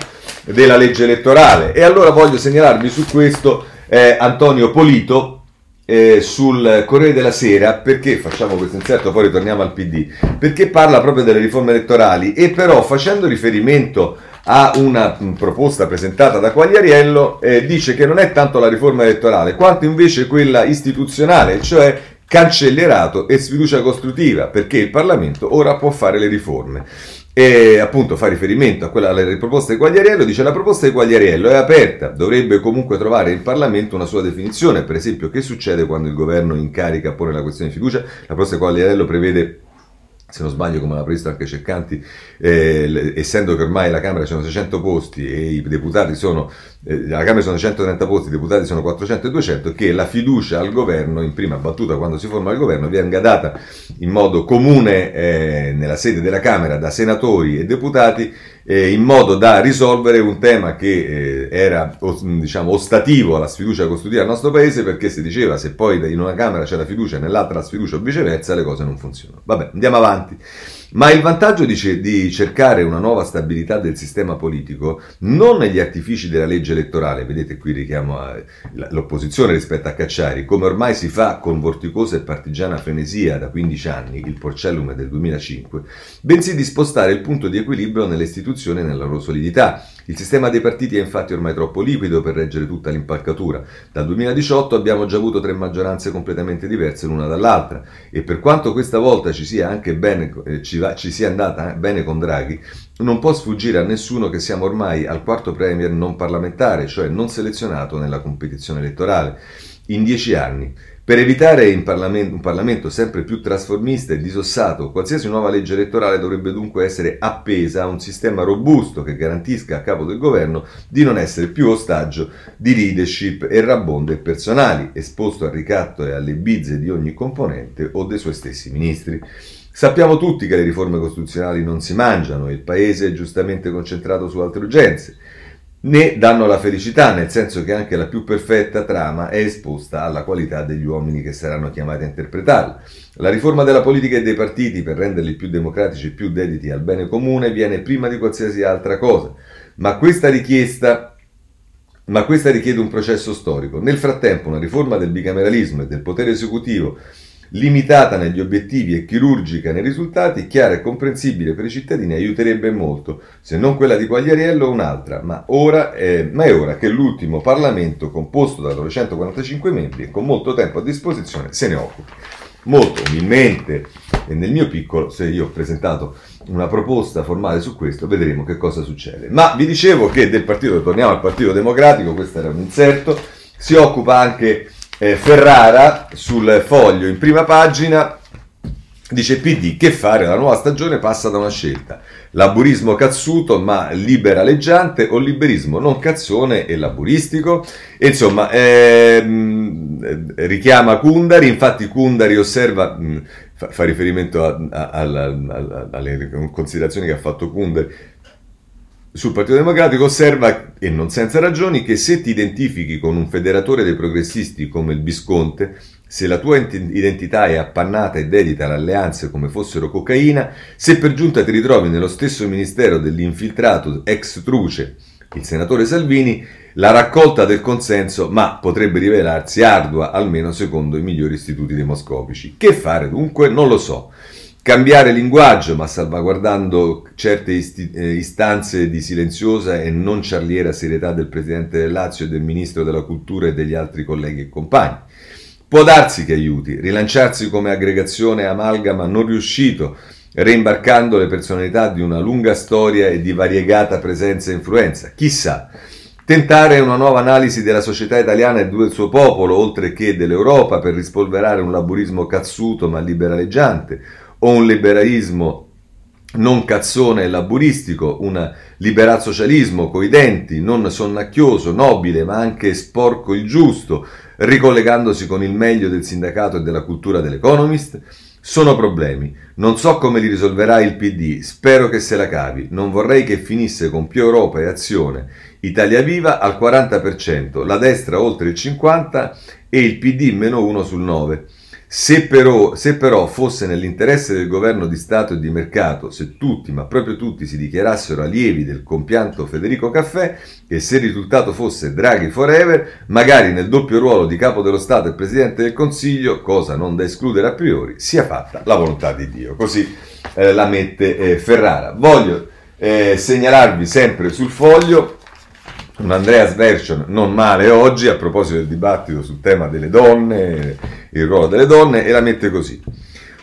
della legge elettorale. E allora voglio segnalarvi su questo eh, Antonio Polito, eh, sul Corriere della Sera, perché facciamo questo inserto, poi ritorniamo al PD, perché parla proprio delle riforme elettorali. E però facendo riferimento a una proposta presentata da Quagliariello, eh, dice che non è tanto la riforma elettorale, quanto invece quella istituzionale, cioè cancellerato e sfiducia costruttiva, perché il Parlamento ora può fare le riforme e appunto fa riferimento a quella alle proposte di Quagliariello, dice la proposta di Quagliariello è aperta, dovrebbe comunque trovare in Parlamento una sua definizione, per esempio che succede quando il governo in carica pone la questione di fiducia, la proposta di Quagliariello prevede se non sbaglio come l'ha previsto anche Ceccanti, eh, essendo che ormai la Camera sono 600 posti e i deputati sono, eh, la Camera sono 130 posti, i deputati sono 400 e 200, che la fiducia al governo, in prima battuta quando si forma il governo, venga data in modo comune eh, nella sede della Camera da senatori e deputati eh, in modo da risolvere un tema che eh, era diciamo, ostativo alla sfiducia costituita del nostro paese perché si diceva se poi in una Camera c'è la fiducia e nell'altra la sfiducia o viceversa le cose non funzionano. Vabbè, andiamo avanti. Ma il vantaggio di, di, cercare una nuova stabilità del sistema politico non negli artifici della legge elettorale, vedete qui richiamo l'opposizione rispetto a Cacciari, come ormai si fa con vorticosa e partigiana frenesia da 15 anni, il Porcellum del 2005, bensì di spostare il punto di equilibrio nelle istituzioni e nella loro solidità. Il sistema dei partiti è infatti ormai troppo liquido per reggere tutta l'impalcatura. Dal 2018 abbiamo già avuto tre maggioranze completamente diverse l'una dall'altra e per quanto questa volta ci sia anche bene, eh, ci va, ci sia andata eh, bene con Draghi, non può sfuggire a nessuno che siamo ormai al quarto premier non parlamentare, cioè non selezionato nella competizione elettorale, in dieci anni. Per evitare Parlamento, un Parlamento sempre più trasformista e disossato, qualsiasi nuova legge elettorale dovrebbe dunque essere appesa a un sistema robusto che garantisca a capo del governo di non essere più ostaggio di leadership e rabonde personali, esposto al ricatto e alle bizze di ogni componente o dei suoi stessi ministri. Sappiamo tutti che le riforme costituzionali non si mangiano e il Paese è giustamente concentrato su altre urgenze, né danno la felicità, nel senso che anche la più perfetta trama è esposta alla qualità degli uomini che saranno chiamati a interpretarla. La riforma della politica e dei partiti per renderli più democratici e più dediti al bene comune viene prima di qualsiasi altra cosa, ma questa richiesta ma questa richiede un processo storico. Nel frattempo, una riforma del bicameralismo e del potere esecutivo limitata negli obiettivi e chirurgica nei risultati, chiara e comprensibile per i cittadini, aiuterebbe molto, se non quella di Quagliariello un'altra, ma, ora è, ma è ora che l'ultimo Parlamento, composto da 945 membri e con molto tempo a disposizione, se ne occupi. Molto umilmente e nel mio piccolo, se io ho presentato una proposta formale su questo, vedremo che cosa succede. Ma vi dicevo che del partito, torniamo al Partito Democratico, questo era un inserto, si occupa anche eh, Ferrara sul foglio in prima pagina dice PD che fare? La nuova stagione passa da una scelta. Laburismo cazzuto ma liberaleggiante o liberismo non cazzone e laburistico? E insomma ehm, richiama Kundari infatti Kundari osserva mh, fa, riferimento a, a, a, alle considerazioni che ha fatto Kundari sul Partito Democratico osserva, e non senza ragioni, che se ti identifichi con un federatore dei progressisti come il Visconte, se la tua identità è appannata e dedita alle alleanze come fossero cocaina, se per giunta ti ritrovi nello stesso ministero dell'infiltrato ex truce, il senatore Salvini, la raccolta del consenso, ma potrebbe rivelarsi ardua, almeno secondo i migliori istituti demoscopici. Che fare dunque? Non lo so. Cambiare linguaggio ma salvaguardando certe isti- eh, istanze di silenziosa e non ciarliera serietà del Presidente del Lazio e del Ministro della Cultura e degli altri colleghi e compagni. Può darsi che aiuti, rilanciarsi come aggregazione amalgama non riuscito, reimbarcando le personalità di una lunga storia e di variegata presenza e influenza. Chissà, tentare una nuova analisi della società italiana e del suo popolo, oltre che dell'Europa, per rispolverare un laburismo cazzuto ma liberaleggiante, o un liberalismo non cazzone e laburistico, un liberal-socialismo coi denti, non sonnacchioso, nobile, ma anche sporco il giusto, ricollegandosi con il meglio del sindacato e della cultura dell'Economist? Sono problemi. Non so come li risolverà il PD, spero che se la cavi. Non vorrei che finisse con più Europa e azione. Italia Viva al 40%, la destra oltre il 50% e il PD meno 1 sul 9%. Se però, se però, fosse nell'interesse del governo di Stato e di mercato, se tutti, ma proprio tutti, si dichiarassero allievi del compianto Federico Caffè e se il risultato fosse Draghi forever, magari nel doppio ruolo di capo dello Stato e Presidente del Consiglio, cosa non da escludere a priori, sia fatta la volontà di Dio. Così eh, la mette eh, Ferrara. Voglio eh, segnalarvi sempre sul foglio un Andreas Version non male oggi a proposito del dibattito sul tema delle donne, il ruolo delle donne, e la mette così.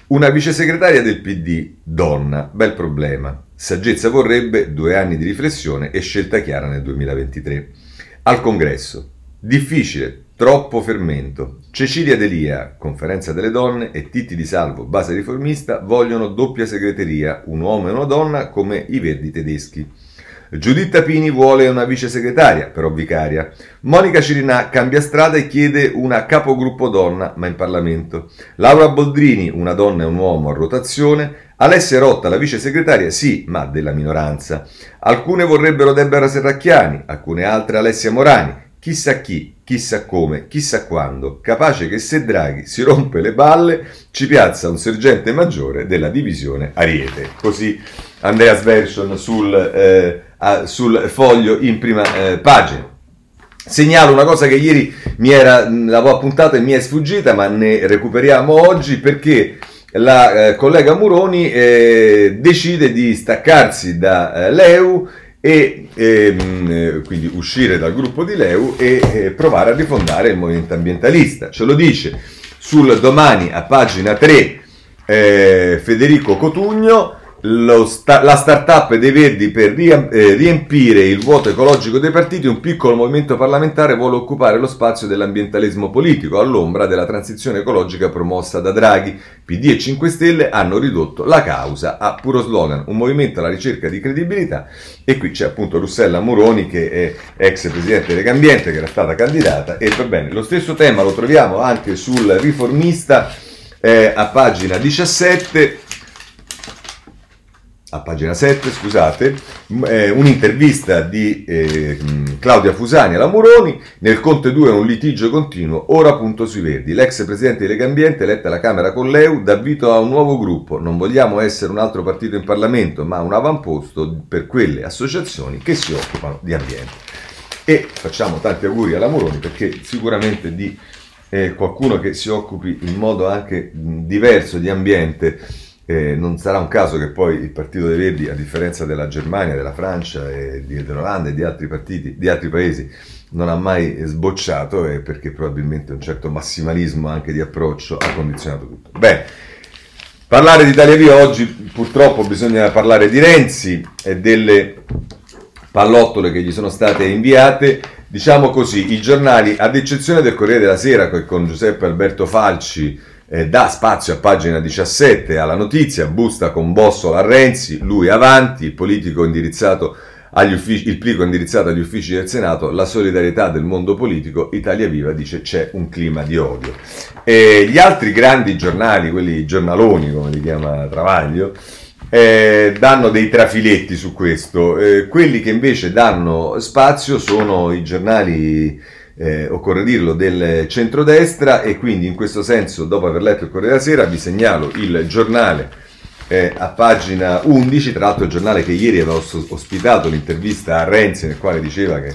Una vice segretaria del PD, donna, bel problema. Saggezza vorrebbe due anni di riflessione e scelta chiara nel 2023. Al congresso. Difficile, troppo fermento. Cecilia Delia, conferenza delle donne, e Titti di Salvo, base riformista, vogliono doppia segreteria, un uomo e una donna come i verdi tedeschi. Giuditta Pini vuole una vice segretaria, però vicaria. Monica Cirinà cambia strada e chiede una capogruppo donna, ma in Parlamento. Laura Boldrini, una donna e un uomo a rotazione. Alessia Rotta, la vice segretaria, sì, ma della minoranza. Alcune vorrebbero Deborah Serracchiani, alcune altre Alessia Morani. Chissà chi, chissà come, chissà quando, capace che se Draghi si rompe le balle ci piazza un sergente maggiore della divisione Ariete. Così Andreas Version sul, eh, sul foglio in prima eh, pagina. Segnalo una cosa che ieri mi era, l'avevo appuntata e mi è sfuggita, ma ne recuperiamo oggi perché la eh, collega Muroni eh, decide di staccarsi da eh, Leu e ehm, eh, quindi uscire dal gruppo di Leu e eh, provare a rifondare il movimento ambientalista. Ce lo dice sul domani a pagina 3 eh, Federico Cotugno sta- la start-up dei Verdi per riam- eh, riempire il vuoto ecologico dei partiti, un piccolo movimento parlamentare vuole occupare lo spazio dell'ambientalismo politico all'ombra della transizione ecologica promossa da Draghi. PD e 5 Stelle hanno ridotto la causa a puro slogan, un movimento alla ricerca di credibilità e qui c'è appunto Russella Moroni che è ex presidente del Ambiente che era stata candidata e va bene, lo stesso tema lo troviamo anche sul riformista eh, a pagina 17 a pagina 7, scusate, eh, un'intervista di eh, Claudia Fusani alla Muroni, nel Conte 2 un litigio continuo, ora punto sui verdi. L'ex presidente di Lega Ambiente, eletta alla Camera con l'EU, dà vita a un nuovo gruppo. Non vogliamo essere un altro partito in Parlamento, ma un avamposto per quelle associazioni che si occupano di ambiente. E facciamo tanti auguri alla Muroni perché sicuramente di eh, qualcuno che si occupi in modo anche diverso di ambiente eh, non sarà un caso che poi il Partito dei Verdi, a differenza della Germania, della Francia, e dell'Olanda e di altri partiti, di altri paesi, non ha mai sbocciato e perché probabilmente un certo massimalismo anche di approccio ha condizionato tutto. Beh, parlare di Italia Via oggi purtroppo bisogna parlare di Renzi e delle pallottole che gli sono state inviate. Diciamo così, i giornali, ad eccezione del Corriere della Sera, con Giuseppe Alberto Falci eh, dà spazio a pagina 17 alla notizia, busta con Bossola a Renzi, lui avanti, il politico indirizzato agli uffici, il plico indirizzato agli uffici del Senato, la solidarietà del mondo politico, Italia Viva dice c'è un clima di odio. E gli altri grandi giornali, quelli giornaloni come li chiama Travaglio, eh, danno dei trafiletti su questo. Eh, quelli che invece danno spazio sono i giornali eh, occorre dirlo, del centrodestra e quindi in questo senso, dopo aver letto il Corriere della Sera, vi segnalo il giornale eh, a pagina 11, tra l'altro il giornale che ieri aveva ospitato l'intervista a Renzi nel quale diceva che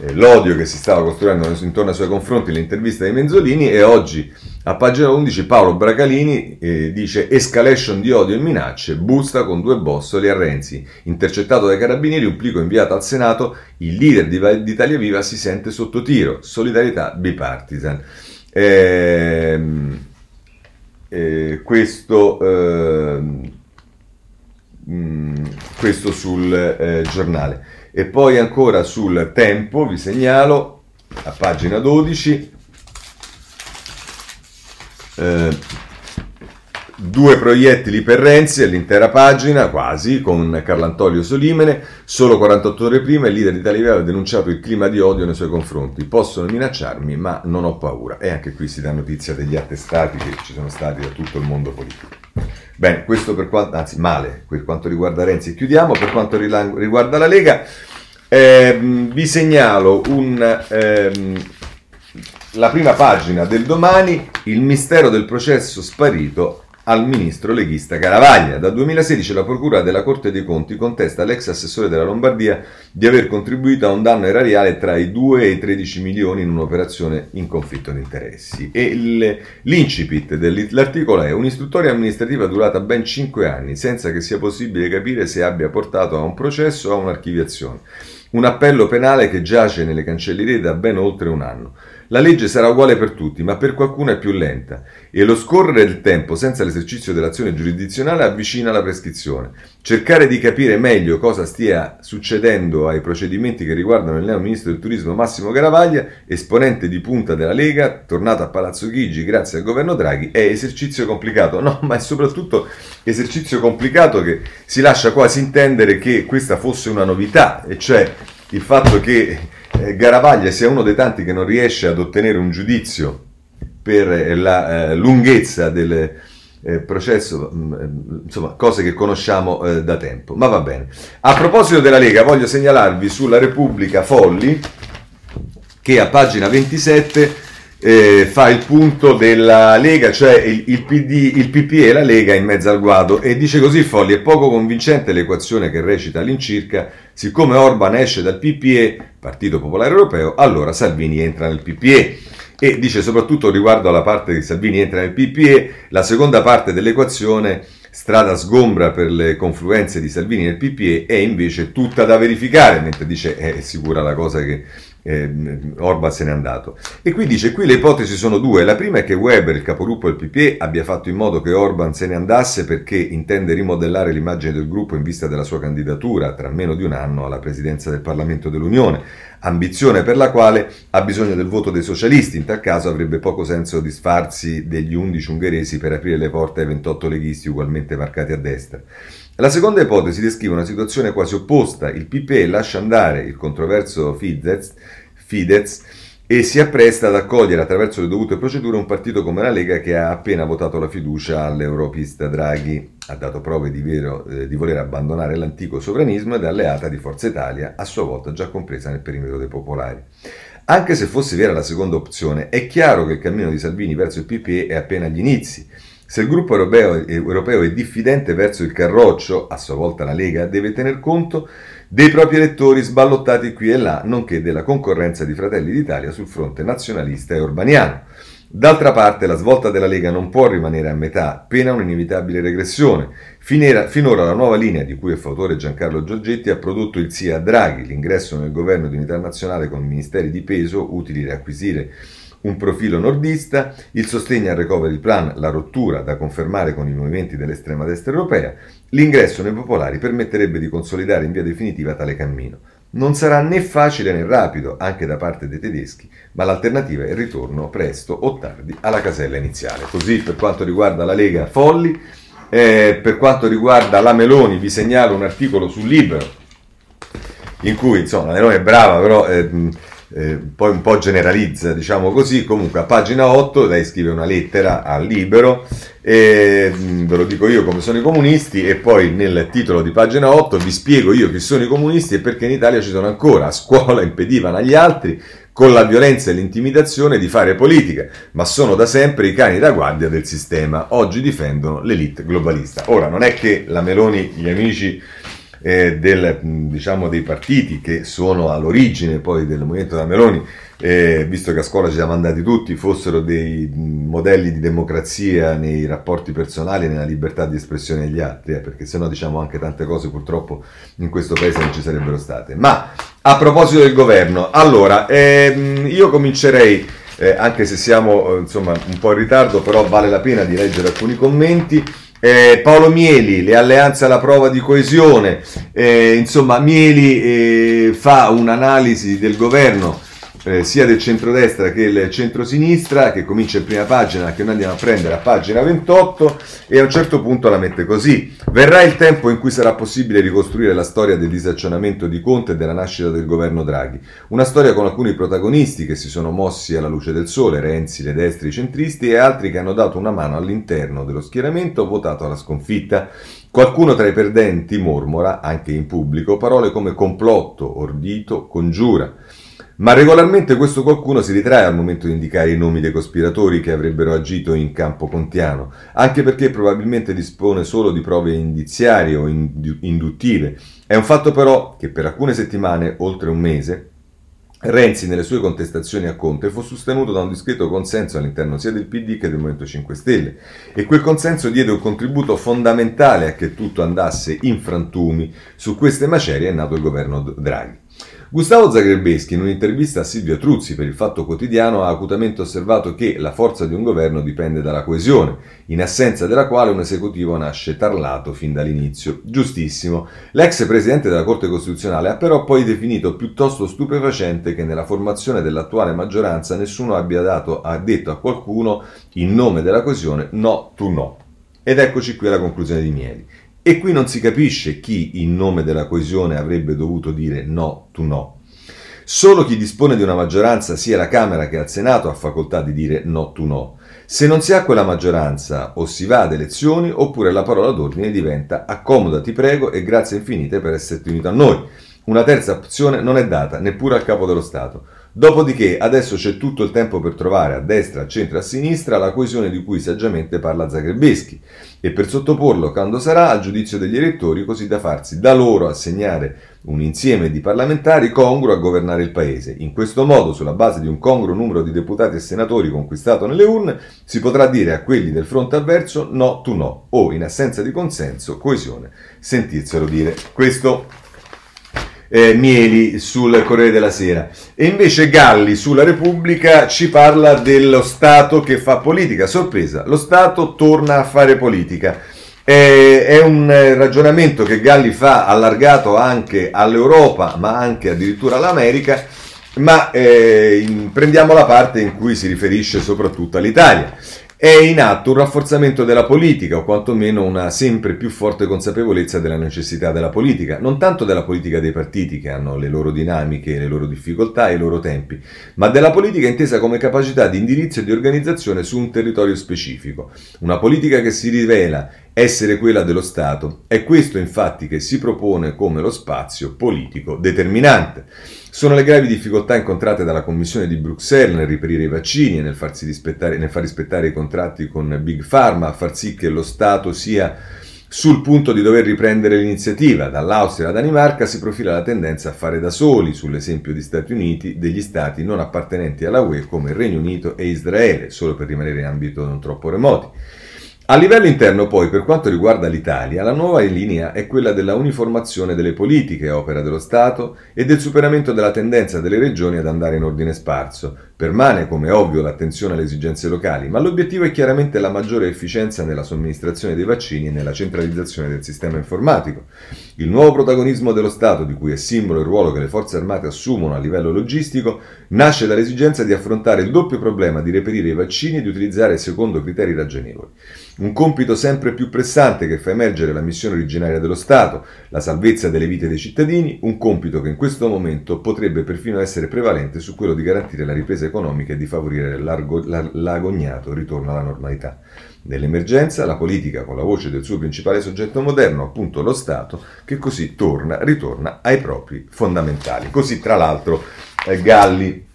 eh, l'odio che si stava costruendo intorno ai suoi confronti, l'intervista dei Menzolini e oggi A pagina 11 Paolo Bracalini eh, dice escalation di odio e minacce, busta con due bossoli a Renzi. Intercettato dai carabinieri, un plico inviato al Senato, il leader di, di Italia Viva si sente sotto tiro, solidarietà bipartisan. Eh, eh, questo, ehm, mm, questo sul eh, giornale. E poi ancora sul tempo, vi segnalo, a pagina 12, eh, due proiettili per Renzi all'intera pagina, quasi, con Carl'Antonio Solimene. Solo 48 ore prima il leader italiano ha denunciato il clima di odio nei suoi confronti. Possono minacciarmi, ma non ho paura. E anche qui si dà notizia degli attestati che ci sono stati da tutto il mondo politico. Bene, questo per quanto, anzi male, per quanto riguarda Renzi. Chiudiamo, per quanto riguarda la Lega, eh, vi segnalo un... Ehm, la prima pagina del domani, il mistero del processo sparito al ministro leghista Caravaglia. Dal 2016 la Procura della Corte dei Conti contesta all'ex assessore della Lombardia di aver contribuito a un danno erariale tra i 2 e i 13 milioni in un'operazione in conflitto di interessi. E l'incipit dell'articolo è un'istruttoria amministrativa durata ben 5 anni, senza che sia possibile capire se abbia portato a un processo o a un'archiviazione. Un appello penale che giace nelle cancellerie da ben oltre un anno. La legge sarà uguale per tutti, ma per qualcuno è più lenta e lo scorrere del tempo senza l'esercizio dell'azione giurisdizionale avvicina la prescrizione. Cercare di capire meglio cosa stia succedendo ai procedimenti che riguardano il neo ministro del turismo Massimo Garavaglia, esponente di punta della Lega, tornato a Palazzo Chigi grazie al governo Draghi, è esercizio complicato. No, ma è soprattutto esercizio complicato che si lascia quasi intendere che questa fosse una novità, e cioè il fatto che Garavaglia sia uno dei tanti che non riesce ad ottenere un giudizio per eh, la eh, lunghezza del eh, processo, mm, eh, insomma, cose che conosciamo eh, da tempo. Ma va bene. A proposito della Lega, voglio segnalarvi sulla Repubblica Folli che a pagina 27 eh, fa il punto della Lega, cioè il, il, PD, il PPE e la Lega in mezzo al guado e dice così Folli, è poco convincente l'equazione che recita all'incirca, siccome Orban esce dal PPE, Partito Popolare Europeo, allora Salvini entra nel PPE. E dice soprattutto riguardo alla parte di Salvini entra nel PPE, la seconda parte dell'equazione strada sgombra per le confluenze di Salvini nel PPE è invece tutta da verificare, mentre dice è sicura la cosa che eh, Orban se n'è andato. E qui dice, qui le ipotesi sono due. La prima è che Weber, il capogruppo del PPE, abbia fatto in modo che Orban se ne andasse perché intende rimodellare l'immagine del gruppo in vista della sua candidatura tra meno di un anno alla presidenza del Parlamento dell'Unione, ambizione per la quale ha bisogno del voto dei socialisti. In tal caso avrebbe poco senso disfarsi degli 11 ungheresi per aprire le porte ai 28 leghisti ugualmente marcati a destra. La seconda ipotesi descrive una situazione quasi opposta. Il PPE lascia andare il controverso Fidesz, Fidesz e si appresta ad accogliere attraverso le dovute procedure un partito come la Lega che ha appena votato la fiducia all'europista Draghi, ha dato prove di, vero, eh, di voler abbandonare l'antico sovranismo ed è alleata di Forza Italia, a sua volta già compresa nel perimetro dei popolari. Anche se fosse vera la seconda opzione, è chiaro che il cammino di Salvini verso il PPE è appena agli inizi. Se il gruppo europeo, europeo è diffidente verso il Carroccio, a sua volta la Lega, deve tener conto dei propri elettori sballottati qui e là, nonché della concorrenza di Fratelli d'Italia sul fronte nazionalista e urbaniano. D'altra parte la svolta della Lega non può rimanere a metà, pena un'inevitabile regressione. Finera, finora la nuova linea di cui è fautore Giancarlo Giorgetti ha prodotto il sì a Draghi, l'ingresso nel governo di unità nazionale con ministeri di peso utili a riacquisire un profilo nordista, il sostegno al recovery plan, la rottura da confermare con i movimenti dell'estrema destra europea, l'ingresso nei popolari permetterebbe di consolidare in via definitiva tale cammino. Non sarà né facile né rapido, anche da parte dei tedeschi, ma l'alternativa è il ritorno presto o tardi alla casella iniziale. Così per quanto riguarda la Lega Folli, eh, per quanto riguarda la Meloni vi segnalo un articolo sul Libero, in cui insomma la Meloni è brava, però... Eh, eh, poi un po' generalizza, diciamo così. Comunque a pagina 8 lei scrive una lettera al Libero, e, mm, ve lo dico io come sono i comunisti, e poi nel titolo di pagina 8 vi spiego io chi sono i comunisti e perché in Italia ci sono ancora. A scuola impedivano agli altri con la violenza e l'intimidazione di fare politica, ma sono da sempre i cani da guardia del sistema. Oggi difendono l'elite globalista. Ora, non è che la Meloni, gli amici eh, del, diciamo, dei partiti che sono all'origine poi del movimento da Meloni, eh, visto che a scuola ci siamo andati tutti, fossero dei modelli di democrazia nei rapporti personali e nella libertà di espressione degli altri, eh, perché sennò diciamo anche tante cose purtroppo in questo paese non ci sarebbero state. Ma a proposito del governo, allora, ehm, io comincerei, eh, anche se siamo eh, insomma un po' in ritardo, però vale la pena di leggere alcuni commenti. Eh, Paolo Mieli, le alleanze alla prova di coesione, eh, insomma Mieli eh, fa un'analisi del governo eh, sia del centrodestra che del centrosinistra, che comincia in prima pagina, che noi andiamo a prendere a pagina 28, e a un certo punto la mette così. Verrà il tempo in cui sarà possibile ricostruire la storia del disaccionamento di Conte e della nascita del governo Draghi. Una storia con alcuni protagonisti che si sono mossi alla luce del sole, Renzi, le destri, i centristi, e altri che hanno dato una mano all'interno dello schieramento votato alla sconfitta. Qualcuno tra i perdenti mormora, anche in pubblico, parole come complotto, ordito, congiura. Ma regolarmente questo qualcuno si ritrae al momento di indicare i nomi dei cospiratori che avrebbero agito in campo contiano, anche perché probabilmente dispone solo di prove indiziarie o induttive. È un fatto però che per alcune settimane, oltre un mese, Renzi nelle sue contestazioni a Conte fu sostenuto da un discreto consenso all'interno sia del PD che del Movimento 5 Stelle e quel consenso diede un contributo fondamentale a che tutto andasse in frantumi. Su queste macerie è nato il governo Draghi. Gustavo Zagrebeschi, in un'intervista a Silvio Truzzi per il Fatto Quotidiano, ha acutamente osservato che la forza di un governo dipende dalla coesione, in assenza della quale un esecutivo nasce tarlato fin dall'inizio. Giustissimo. L'ex presidente della Corte Costituzionale ha però poi definito piuttosto stupefacente che nella formazione dell'attuale maggioranza nessuno abbia dato, ha detto a qualcuno in nome della coesione no, tu no. Ed eccoci qui alla conclusione di Mieli. E qui non si capisce chi in nome della coesione avrebbe dovuto dire no, tu no. Solo chi dispone di una maggioranza sia alla Camera che al Senato ha facoltà di dire no, tu no. Se non si ha quella maggioranza o si va ad elezioni oppure la parola d'ordine diventa accomodati prego e grazie infinite per esserti unito a noi. Una terza opzione non è data neppure al capo dello Stato. Dopodiché adesso c'è tutto il tempo per trovare a destra, a centro e a sinistra la coesione di cui saggiamente parla Zagrebeschi e per sottoporlo quando sarà al giudizio degli elettori così da farsi da loro assegnare un insieme di parlamentari congruo a governare il paese. In questo modo, sulla base di un congruo numero di deputati e senatori conquistato nelle urne, si potrà dire a quelli del fronte avverso no tu no o in assenza di consenso, coesione, sentirselo dire. Questo eh, Mieli sul Corriere della Sera. E invece Galli sulla Repubblica ci parla dello Stato che fa politica. Sorpresa, lo Stato torna a fare politica. È un ragionamento che Galli fa allargato anche all'Europa, ma anche addirittura all'America. Ma eh, in, prendiamo la parte in cui si riferisce soprattutto all'Italia. È in atto un rafforzamento della politica, o quantomeno una sempre più forte consapevolezza della necessità della politica, non tanto della politica dei partiti che hanno le loro dinamiche, le loro difficoltà e i loro tempi, ma della politica intesa come capacità di indirizzo e di organizzazione su un territorio specifico. Una politica che si rivela essere quella dello Stato. È questo infatti che si propone come lo spazio politico determinante. Sono le gravi difficoltà incontrate dalla Commissione di Bruxelles nel riperire i vaccini e nel, nel far rispettare i contratti con Big Pharma, a far sì che lo Stato sia sul punto di dover riprendere l'iniziativa. Dall'Austria alla Danimarca si profila la tendenza a fare da soli, sull'esempio degli Stati Uniti, degli stati non appartenenti alla UE come il Regno Unito e Israele, solo per rimanere in ambito non troppo remoti. A livello interno, poi, per quanto riguarda l'Italia, la nuova linea è quella della uniformazione delle politiche opera dello Stato e del superamento della tendenza delle regioni ad andare in ordine sparso. Permane, come ovvio, l'attenzione alle esigenze locali, ma l'obiettivo è chiaramente la maggiore efficienza nella somministrazione dei vaccini e nella centralizzazione del sistema informatico. Il nuovo protagonismo dello Stato, di cui è simbolo il ruolo che le forze armate assumono a livello logistico, nasce dall'esigenza di affrontare il doppio problema di reperire i vaccini e di utilizzare secondo criteri ragionevoli. Un compito sempre più pressante che fa emergere la missione originaria dello Stato, la salvezza delle vite dei cittadini, un compito che in questo momento potrebbe perfino essere prevalente su quello di garantire la ripresa economica e di favorire l'agognato ritorno alla normalità. Nell'emergenza la politica, con la voce del suo principale soggetto moderno, appunto lo Stato, che così torna, ritorna ai propri fondamentali. Così, tra l'altro, eh, Galli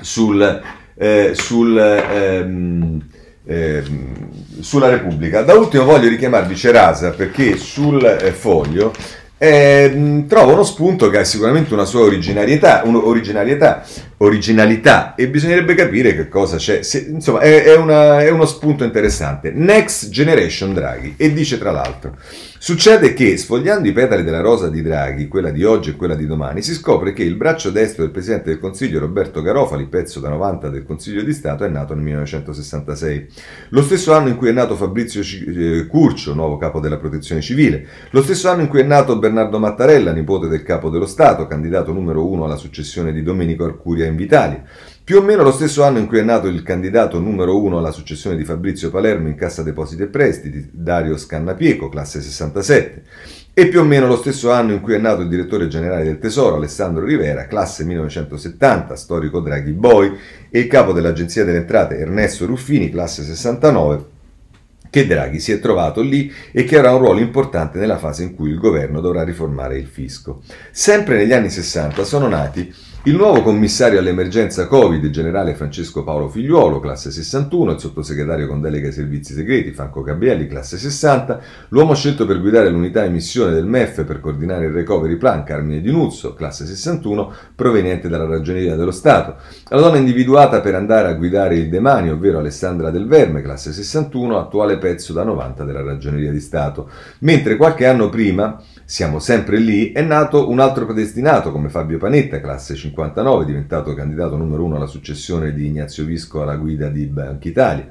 sul, eh, sul ehm, eh, sulla Repubblica. Da ultimo voglio richiamarvi Cerasa perché sul eh, foglio eh, trova uno spunto che ha sicuramente una sua originarietà, originalità e bisognerebbe capire che cosa c'è. Se, insomma, è, è, una, è uno spunto interessante. Next Generation Draghi e dice tra l'altro Succede che, sfogliando i petali della rosa di Draghi, quella di oggi e quella di domani, si scopre che il braccio destro del Presidente del Consiglio, Roberto Garofali, pezzo da 90 del Consiglio di Stato, è nato nel 1966. Lo stesso anno in cui è nato Fabrizio eh, Curcio, nuovo capo della Protezione Civile. Lo stesso anno in cui è nato Bernardo Mattarella, nipote del capo dello Stato, candidato numero uno alla successione di Domenico Arcuria in Vitalia. Più o meno lo stesso anno in cui è nato il candidato numero uno alla successione di Fabrizio Palermo in Cassa Depositi e Prestiti, Dario Scannapieco, classe 67, e più o meno lo stesso anno in cui è nato il direttore generale del Tesoro, Alessandro Rivera, classe 1970, storico Draghi Boy, e il capo dell'Agenzia delle Entrate, Ernesto Ruffini, classe 69, che Draghi si è trovato lì e che avrà un ruolo importante nella fase in cui il governo dovrà riformare il fisco. Sempre negli anni 60 sono nati il nuovo commissario all'emergenza Covid, generale Francesco Paolo Figliuolo, classe 61, il sottosegretario con delega ai servizi segreti Franco Gabrielli, classe 60, l'uomo scelto per guidare l'unità emissione del MEF per coordinare il recovery plan Carmine Di Nuzzo, classe 61, proveniente dalla ragioneria dello Stato, la donna individuata per andare a guidare il demanio, ovvero Alessandra Del Verme, classe 61, attuale pezzo da 90 della ragioneria di Stato, mentre qualche anno prima siamo sempre lì, è nato un altro predestinato come Fabio Panetta, classe 59, diventato candidato numero uno alla successione di Ignazio Visco alla guida di Banca Italia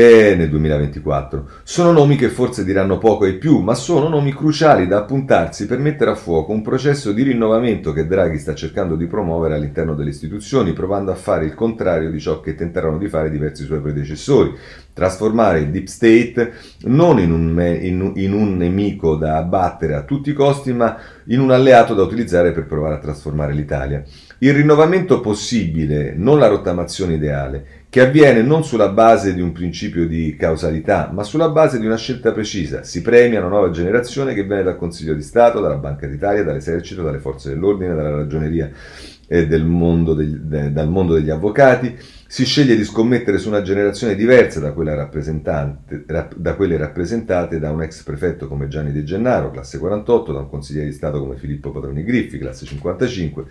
e nel 2024. Sono nomi che forse diranno poco e più, ma sono nomi cruciali da appuntarsi per mettere a fuoco un processo di rinnovamento che Draghi sta cercando di promuovere all'interno delle istituzioni, provando a fare il contrario di ciò che tenteranno di fare diversi suoi predecessori, trasformare il deep state non in un, in, in un nemico da abbattere a tutti i costi, ma in un alleato da utilizzare per provare a trasformare l'Italia. Il rinnovamento possibile, non la rottamazione ideale, che avviene non sulla base di un principio di causalità, ma sulla base di una scelta precisa. Si premia una nuova generazione che viene dal Consiglio di Stato, dalla Banca d'Italia, dall'Esercito, dalle Forze dell'Ordine, dalla Ragioneria e del mondo degli, de, dal mondo degli avvocati. Si sceglie di scommettere su una generazione diversa da, da quelle rappresentate da un ex prefetto come Gianni De Gennaro, classe 48, da un consigliere di Stato come Filippo Padroni Griffi, classe 55,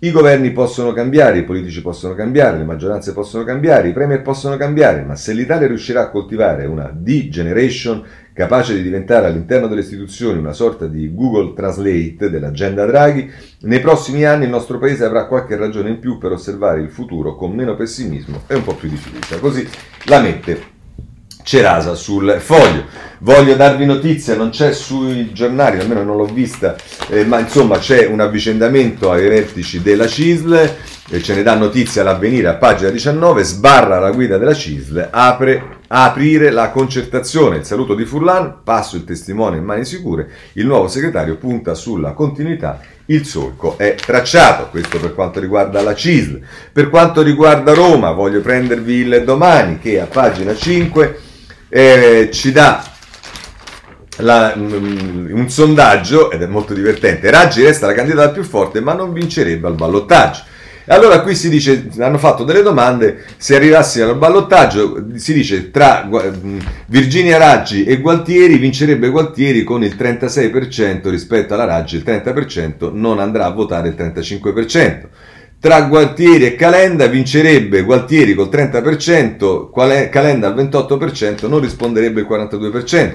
i governi possono cambiare, i politici possono cambiare, le maggioranze possono cambiare, i premier possono cambiare, ma se l'Italia riuscirà a coltivare una D-generation capace di diventare all'interno delle istituzioni una sorta di Google Translate dell'agenda Draghi, nei prossimi anni il nostro paese avrà qualche ragione in più per osservare il futuro con meno pessimismo e un po' più di fiducia. Così la mette Cerasa sul foglio. Voglio darvi notizia, non c'è sui giornali, almeno non l'ho vista, eh, ma insomma c'è un avvicendamento ai vertici della CISL, e ce ne dà notizia all'avvenire a pagina 19, sbarra la guida della CISL, apre aprire la concertazione. Il saluto di Furlan, passo il testimone in mani sicure, il nuovo segretario punta sulla continuità, il solco è tracciato, questo per quanto riguarda la CISL. Per quanto riguarda Roma, voglio prendervi il domani che a pagina 5 eh, ci dà la, um, un sondaggio, ed è molto divertente, Raggi resta la candidata più forte ma non vincerebbe al ballottaggio. E allora qui si dice, hanno fatto delle domande, se arrivassero al ballottaggio, si dice tra Virginia Raggi e Gualtieri, vincerebbe Gualtieri con il 36% rispetto alla Raggi, il 30% non andrà a votare il 35%. Tra Gualtieri e Calenda vincerebbe Gualtieri col 30%, Calenda al 28%, non risponderebbe il 42%.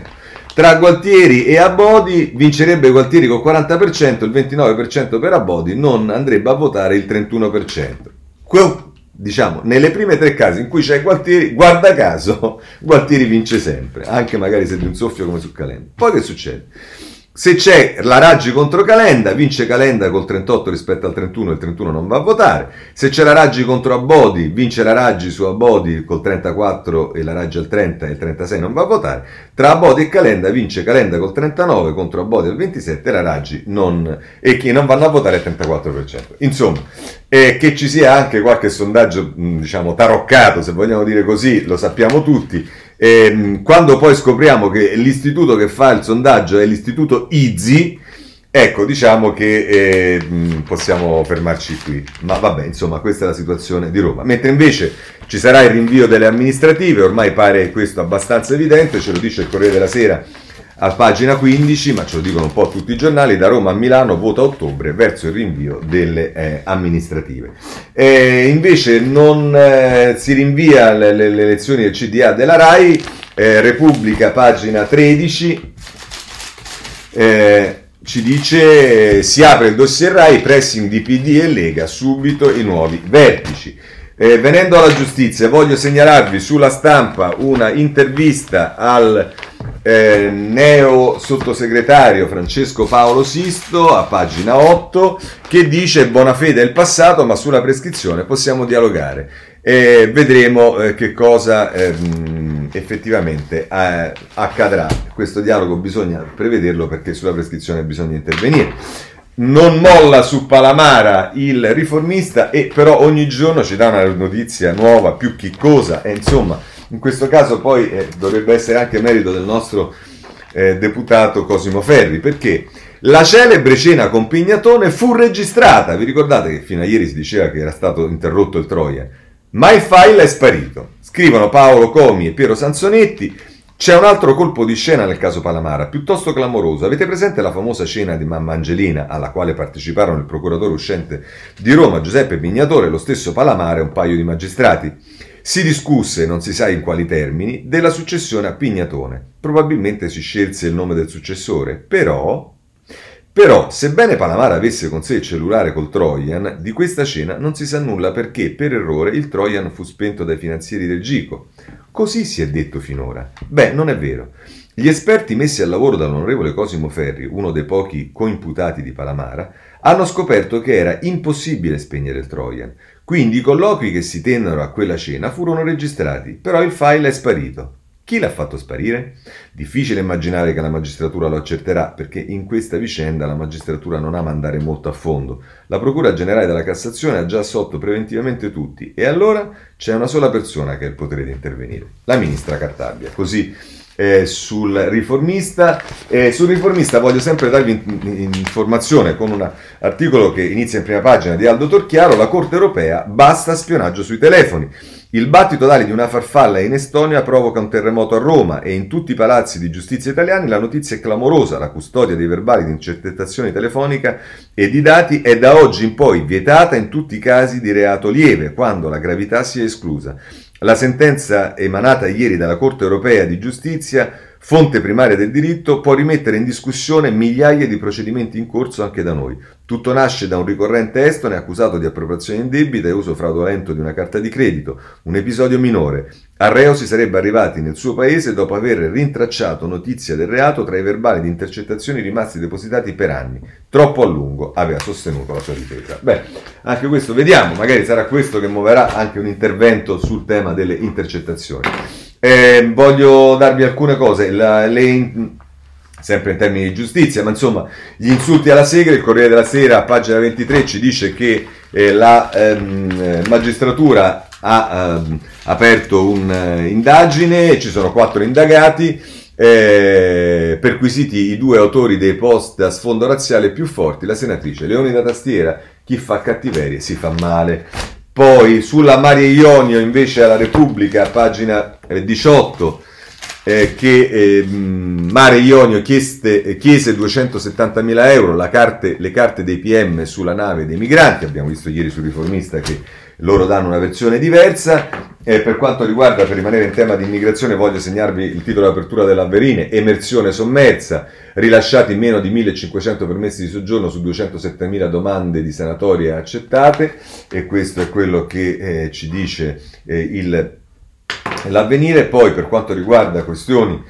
Tra Gualtieri e Abodi vincerebbe Gualtieri col 40%, il 29% per Abodi, non andrebbe a votare il 31%. Que- diciamo, nelle prime tre casi in cui c'è Gualtieri, guarda caso, Gualtieri vince sempre, anche magari se di un soffio come su Calenda. Poi che succede? Se c'è la Raggi contro Calenda, vince Calenda col 38 rispetto al 31, il 31 non va a votare. Se c'è la Raggi contro Abodi, vince la Raggi su Abodi col 34 e la Raggi al 30 e il 36 non va a votare. Tra Abodi e Calenda vince Calenda col 39 contro Abodi al 27 e la Raggi non, e che non vanno a votare il 34%. Insomma, eh, che ci sia anche qualche sondaggio, diciamo, taroccato, se vogliamo dire così, lo sappiamo tutti ehm, quando poi scopriamo che l'istituto che fa il sondaggio è l'istituto IZI, ecco, diciamo che eh, possiamo fermarci qui. Ma vabbè, insomma, questa è la situazione di Roma. Mentre invece ci sarà il rinvio delle amministrative, ormai pare questo abbastanza evidente, ce lo dice il Corriere della Sera a pagina 15, ma ce lo dicono un po' tutti i giornali, da Roma a Milano vota ottobre verso il rinvio delle eh, amministrative. Eh, invece non eh, si rinvia le, le, le, elezioni del CDA della RAI, eh, Repubblica pagina 13, eh, ci dice si apre il dossier RAI, pressing di PD e Lega, subito i nuovi vertici. Eh, venendo alla giustizia, voglio segnalarvi sulla stampa una intervista al eh, neo sottosegretario Francesco Paolo Sisto a pagina 8 che dice buona fede è il passato ma sulla prescrizione possiamo dialogare e vedremo eh, che cosa ehm, effettivamente eh, accadrà. Questo dialogo bisogna prevederlo perché sulla prescrizione bisogna intervenire. Non molla su Palamara il riformista e però ogni giorno ci dà una notizia nuova, più chiccosa e insomma in questo caso poi eh, dovrebbe essere anche merito del nostro eh, deputato Cosimo Ferri perché la celebre cena con Pignatone fu registrata, vi ricordate che fino a ieri si diceva che era stato interrotto il Troia? Ma il file è sparito. Scrivono Paolo Comi e Piero Sansonetti. C'è un altro colpo di scena nel caso Palamara, piuttosto clamoroso. Avete presente la famosa cena di Mamma Angelina, alla quale parteciparono il procuratore uscente di Roma, Giuseppe Pignatore, lo stesso Palamara e un paio di magistrati? Si discusse, non si sa in quali termini, della successione a Pignatone. Probabilmente si scelse il nome del successore, però però, sebbene Palamara avesse con sé il cellulare col Trojan, di questa cena non si sa nulla perché, per errore, il Trojan fu spento dai finanzieri del Gico. Così si è detto finora. Beh, non è vero. Gli esperti messi al lavoro dall'onorevole Cosimo Ferri, uno dei pochi coimputati di Palamara, hanno scoperto che era impossibile spegnere il Trojan. Quindi i colloqui che si tennero a quella cena furono registrati, però il file è sparito. Chi l'ha fatto sparire? Difficile immaginare che la magistratura lo accerterà, perché in questa vicenda la magistratura non ama andare molto a fondo. La Procura Generale della Cassazione ha già assolto preventivamente tutti, e allora c'è una sola persona che ha il potere di intervenire, la ministra Cartabia. Così eh, sul riformista. Eh, sul riformista voglio sempre darvi in, in, informazione con un articolo che inizia in prima pagina di Aldo Torchiaro, la Corte europea basta spionaggio sui telefoni. Il battito totale di una farfalla in Estonia provoca un terremoto a Roma e in tutti i palazzi di giustizia italiani la notizia è clamorosa. La custodia dei verbali di intercettazione telefonica e di dati è da oggi in poi vietata in tutti i casi di reato lieve, quando la gravità sia esclusa. La sentenza emanata ieri dalla Corte europea di giustizia fonte primaria del diritto, può rimettere in discussione migliaia di procedimenti in corso anche da noi. Tutto nasce da un ricorrente estone accusato di appropriazione indebita e uso fraudolento di una carta di credito, un episodio minore. Al reo si sarebbe arrivati nel suo paese dopo aver rintracciato notizia del reato tra i verbali di intercettazioni rimasti depositati per anni. Troppo a lungo, aveva sostenuto la sua difesa. Beh, anche questo vediamo, magari sarà questo che muoverà anche un intervento sul tema delle intercettazioni. Eh, voglio darvi alcune cose, la, le, sempre in termini di giustizia, ma insomma, gli insulti alla Segre, il Corriere della Sera, a pagina 23, ci dice che eh, la ehm, magistratura ha ehm, aperto un'indagine, ci sono quattro indagati, eh, perquisiti i due autori dei post a sfondo razziale più forti, la senatrice Leoni da Tastiera, chi fa cattiverie si fa male. Poi sulla Maria Ionio invece alla Repubblica, pagina 18, eh, che eh, Mare Ionio chieste, chiese 270.000 euro carte, le carte dei PM sulla nave dei migranti, abbiamo visto ieri sul riformista che loro danno una versione diversa. E per quanto riguarda, per rimanere in tema di immigrazione, voglio segnarvi il titolo di apertura dell'Avverine, emersione sommersa, rilasciati meno di 1500 permessi di soggiorno su 207.000 domande di sanatoria accettate e questo è quello che eh, ci dice eh, il, l'avvenire. Poi per quanto riguarda questioni...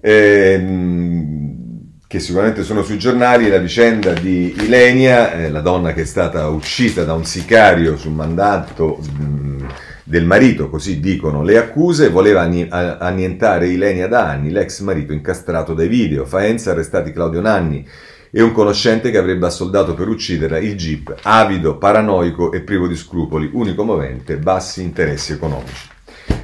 Eh, che sicuramente sono sui giornali, la vicenda di Ilenia, eh, la donna che è stata uccisa da un sicario sul mandato mh, del marito, così dicono le accuse, voleva annientare Ilenia da anni, l'ex marito incastrato dai video, Faenza arrestati Claudio Nanni e un conoscente che avrebbe assoldato per ucciderla il jeep, avido, paranoico e privo di scrupoli, unico movente, bassi interessi economici.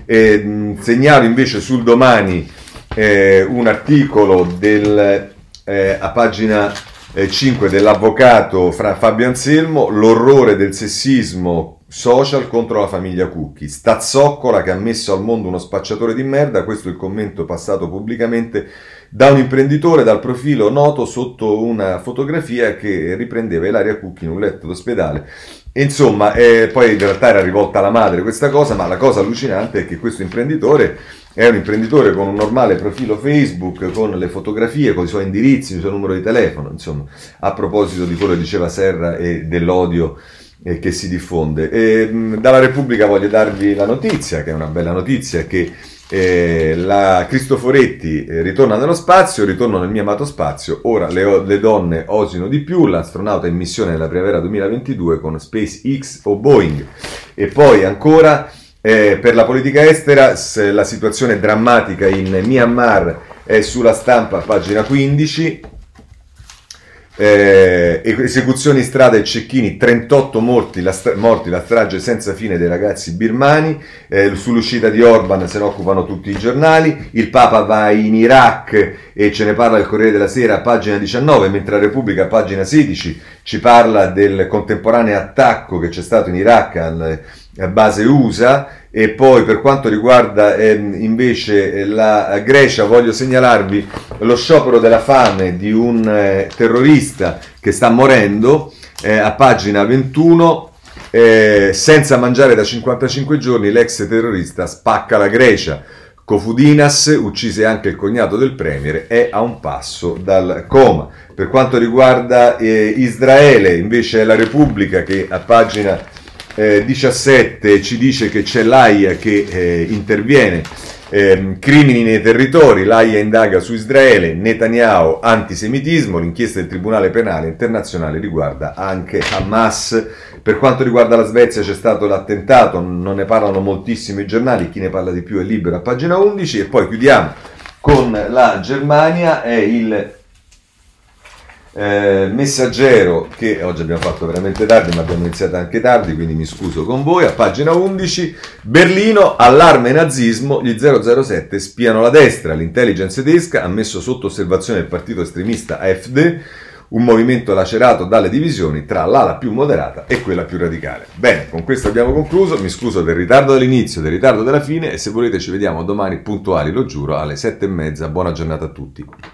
E, mh, segnalo invece sul domani eh, un articolo del eh, a pagina eh, 5 dell'avvocato Fra Fabio Anselmo, l'orrore del sessismo social contro la famiglia Cucchi. Stazzoccola che ha messo al mondo uno spacciatore di merda, questo è il commento passato pubblicamente da un imprenditore dal profilo noto sotto una fotografia che riprendeva Ilaria Cucchi in un letto d'ospedale. Insomma, eh, poi in realtà era rivolta alla madre questa cosa, ma la cosa allucinante è che questo imprenditore è un imprenditore con un normale profilo Facebook, con le fotografie, con i suoi indirizzi, il suo numero di telefono, insomma, a proposito di quello che diceva Serra e dell'odio eh, che si diffonde. E, mh, dalla Repubblica voglio darvi la notizia, che è una bella notizia, che eh, la Cristoforetti eh, ritorna nello spazio, ritorno nel mio amato spazio, ora le, le, donne osino di più, l'astronauta in missione nella primavera 2022 con SpaceX o Boeing. E poi ancora eh, per la politica estera la situazione drammatica in Myanmar è sulla stampa, pagina 15, eh, esecuzioni in strada e cecchini, 38 morti la, stra- morti, la strage senza fine dei ragazzi birmani, eh, sull'uscita di Orban se ne occupano tutti i giornali, il Papa va in Iraq e ce ne parla il Corriere della Sera pagina 19, mentre la Repubblica pagina 16 ci parla del contemporaneo attacco che c'è stato in Iraq al, base USA e poi per quanto riguarda eh, invece la Grecia voglio segnalarvi lo sciopero della fame di un eh, terrorista che sta morendo eh, a pagina 21 eh, senza mangiare da 55 giorni l'ex terrorista spacca la Grecia. Kofudinas uccise anche il cognato del premier è a un passo dal coma. Per quanto riguarda eh, Israele invece è la Repubblica che a pagina eh, 17 ci dice che c'è l'AIA che eh, interviene. Eh, crimini nei territori, l'AIA indaga su Israele, Netanyahu, antisemitismo, l'inchiesta del Tribunale Penale Internazionale riguarda anche Hamas. Per quanto riguarda la Svezia c'è stato l'attentato, non ne parlano moltissimo i giornali, chi ne parla di più è libero a pagina 11 e poi chiudiamo con la Germania, è il eh, messaggero che oggi abbiamo fatto veramente tardi, ma abbiamo iniziato anche tardi, quindi mi scuso con voi. A pagina 11, Berlino, allarme nazismo, gli 007 spiano la destra. L'intelligence tedesca ha messo sotto osservazione il partito estremista AfD, un movimento lacerato dalle divisioni tra l'ala più moderata e quella più radicale. Bene, con questo abbiamo concluso. Mi scuso del ritardo dell'inizio, del ritardo della fine e se volete ci vediamo domani puntuali, lo giuro, alle sette e mezza. Buona giornata a tutti.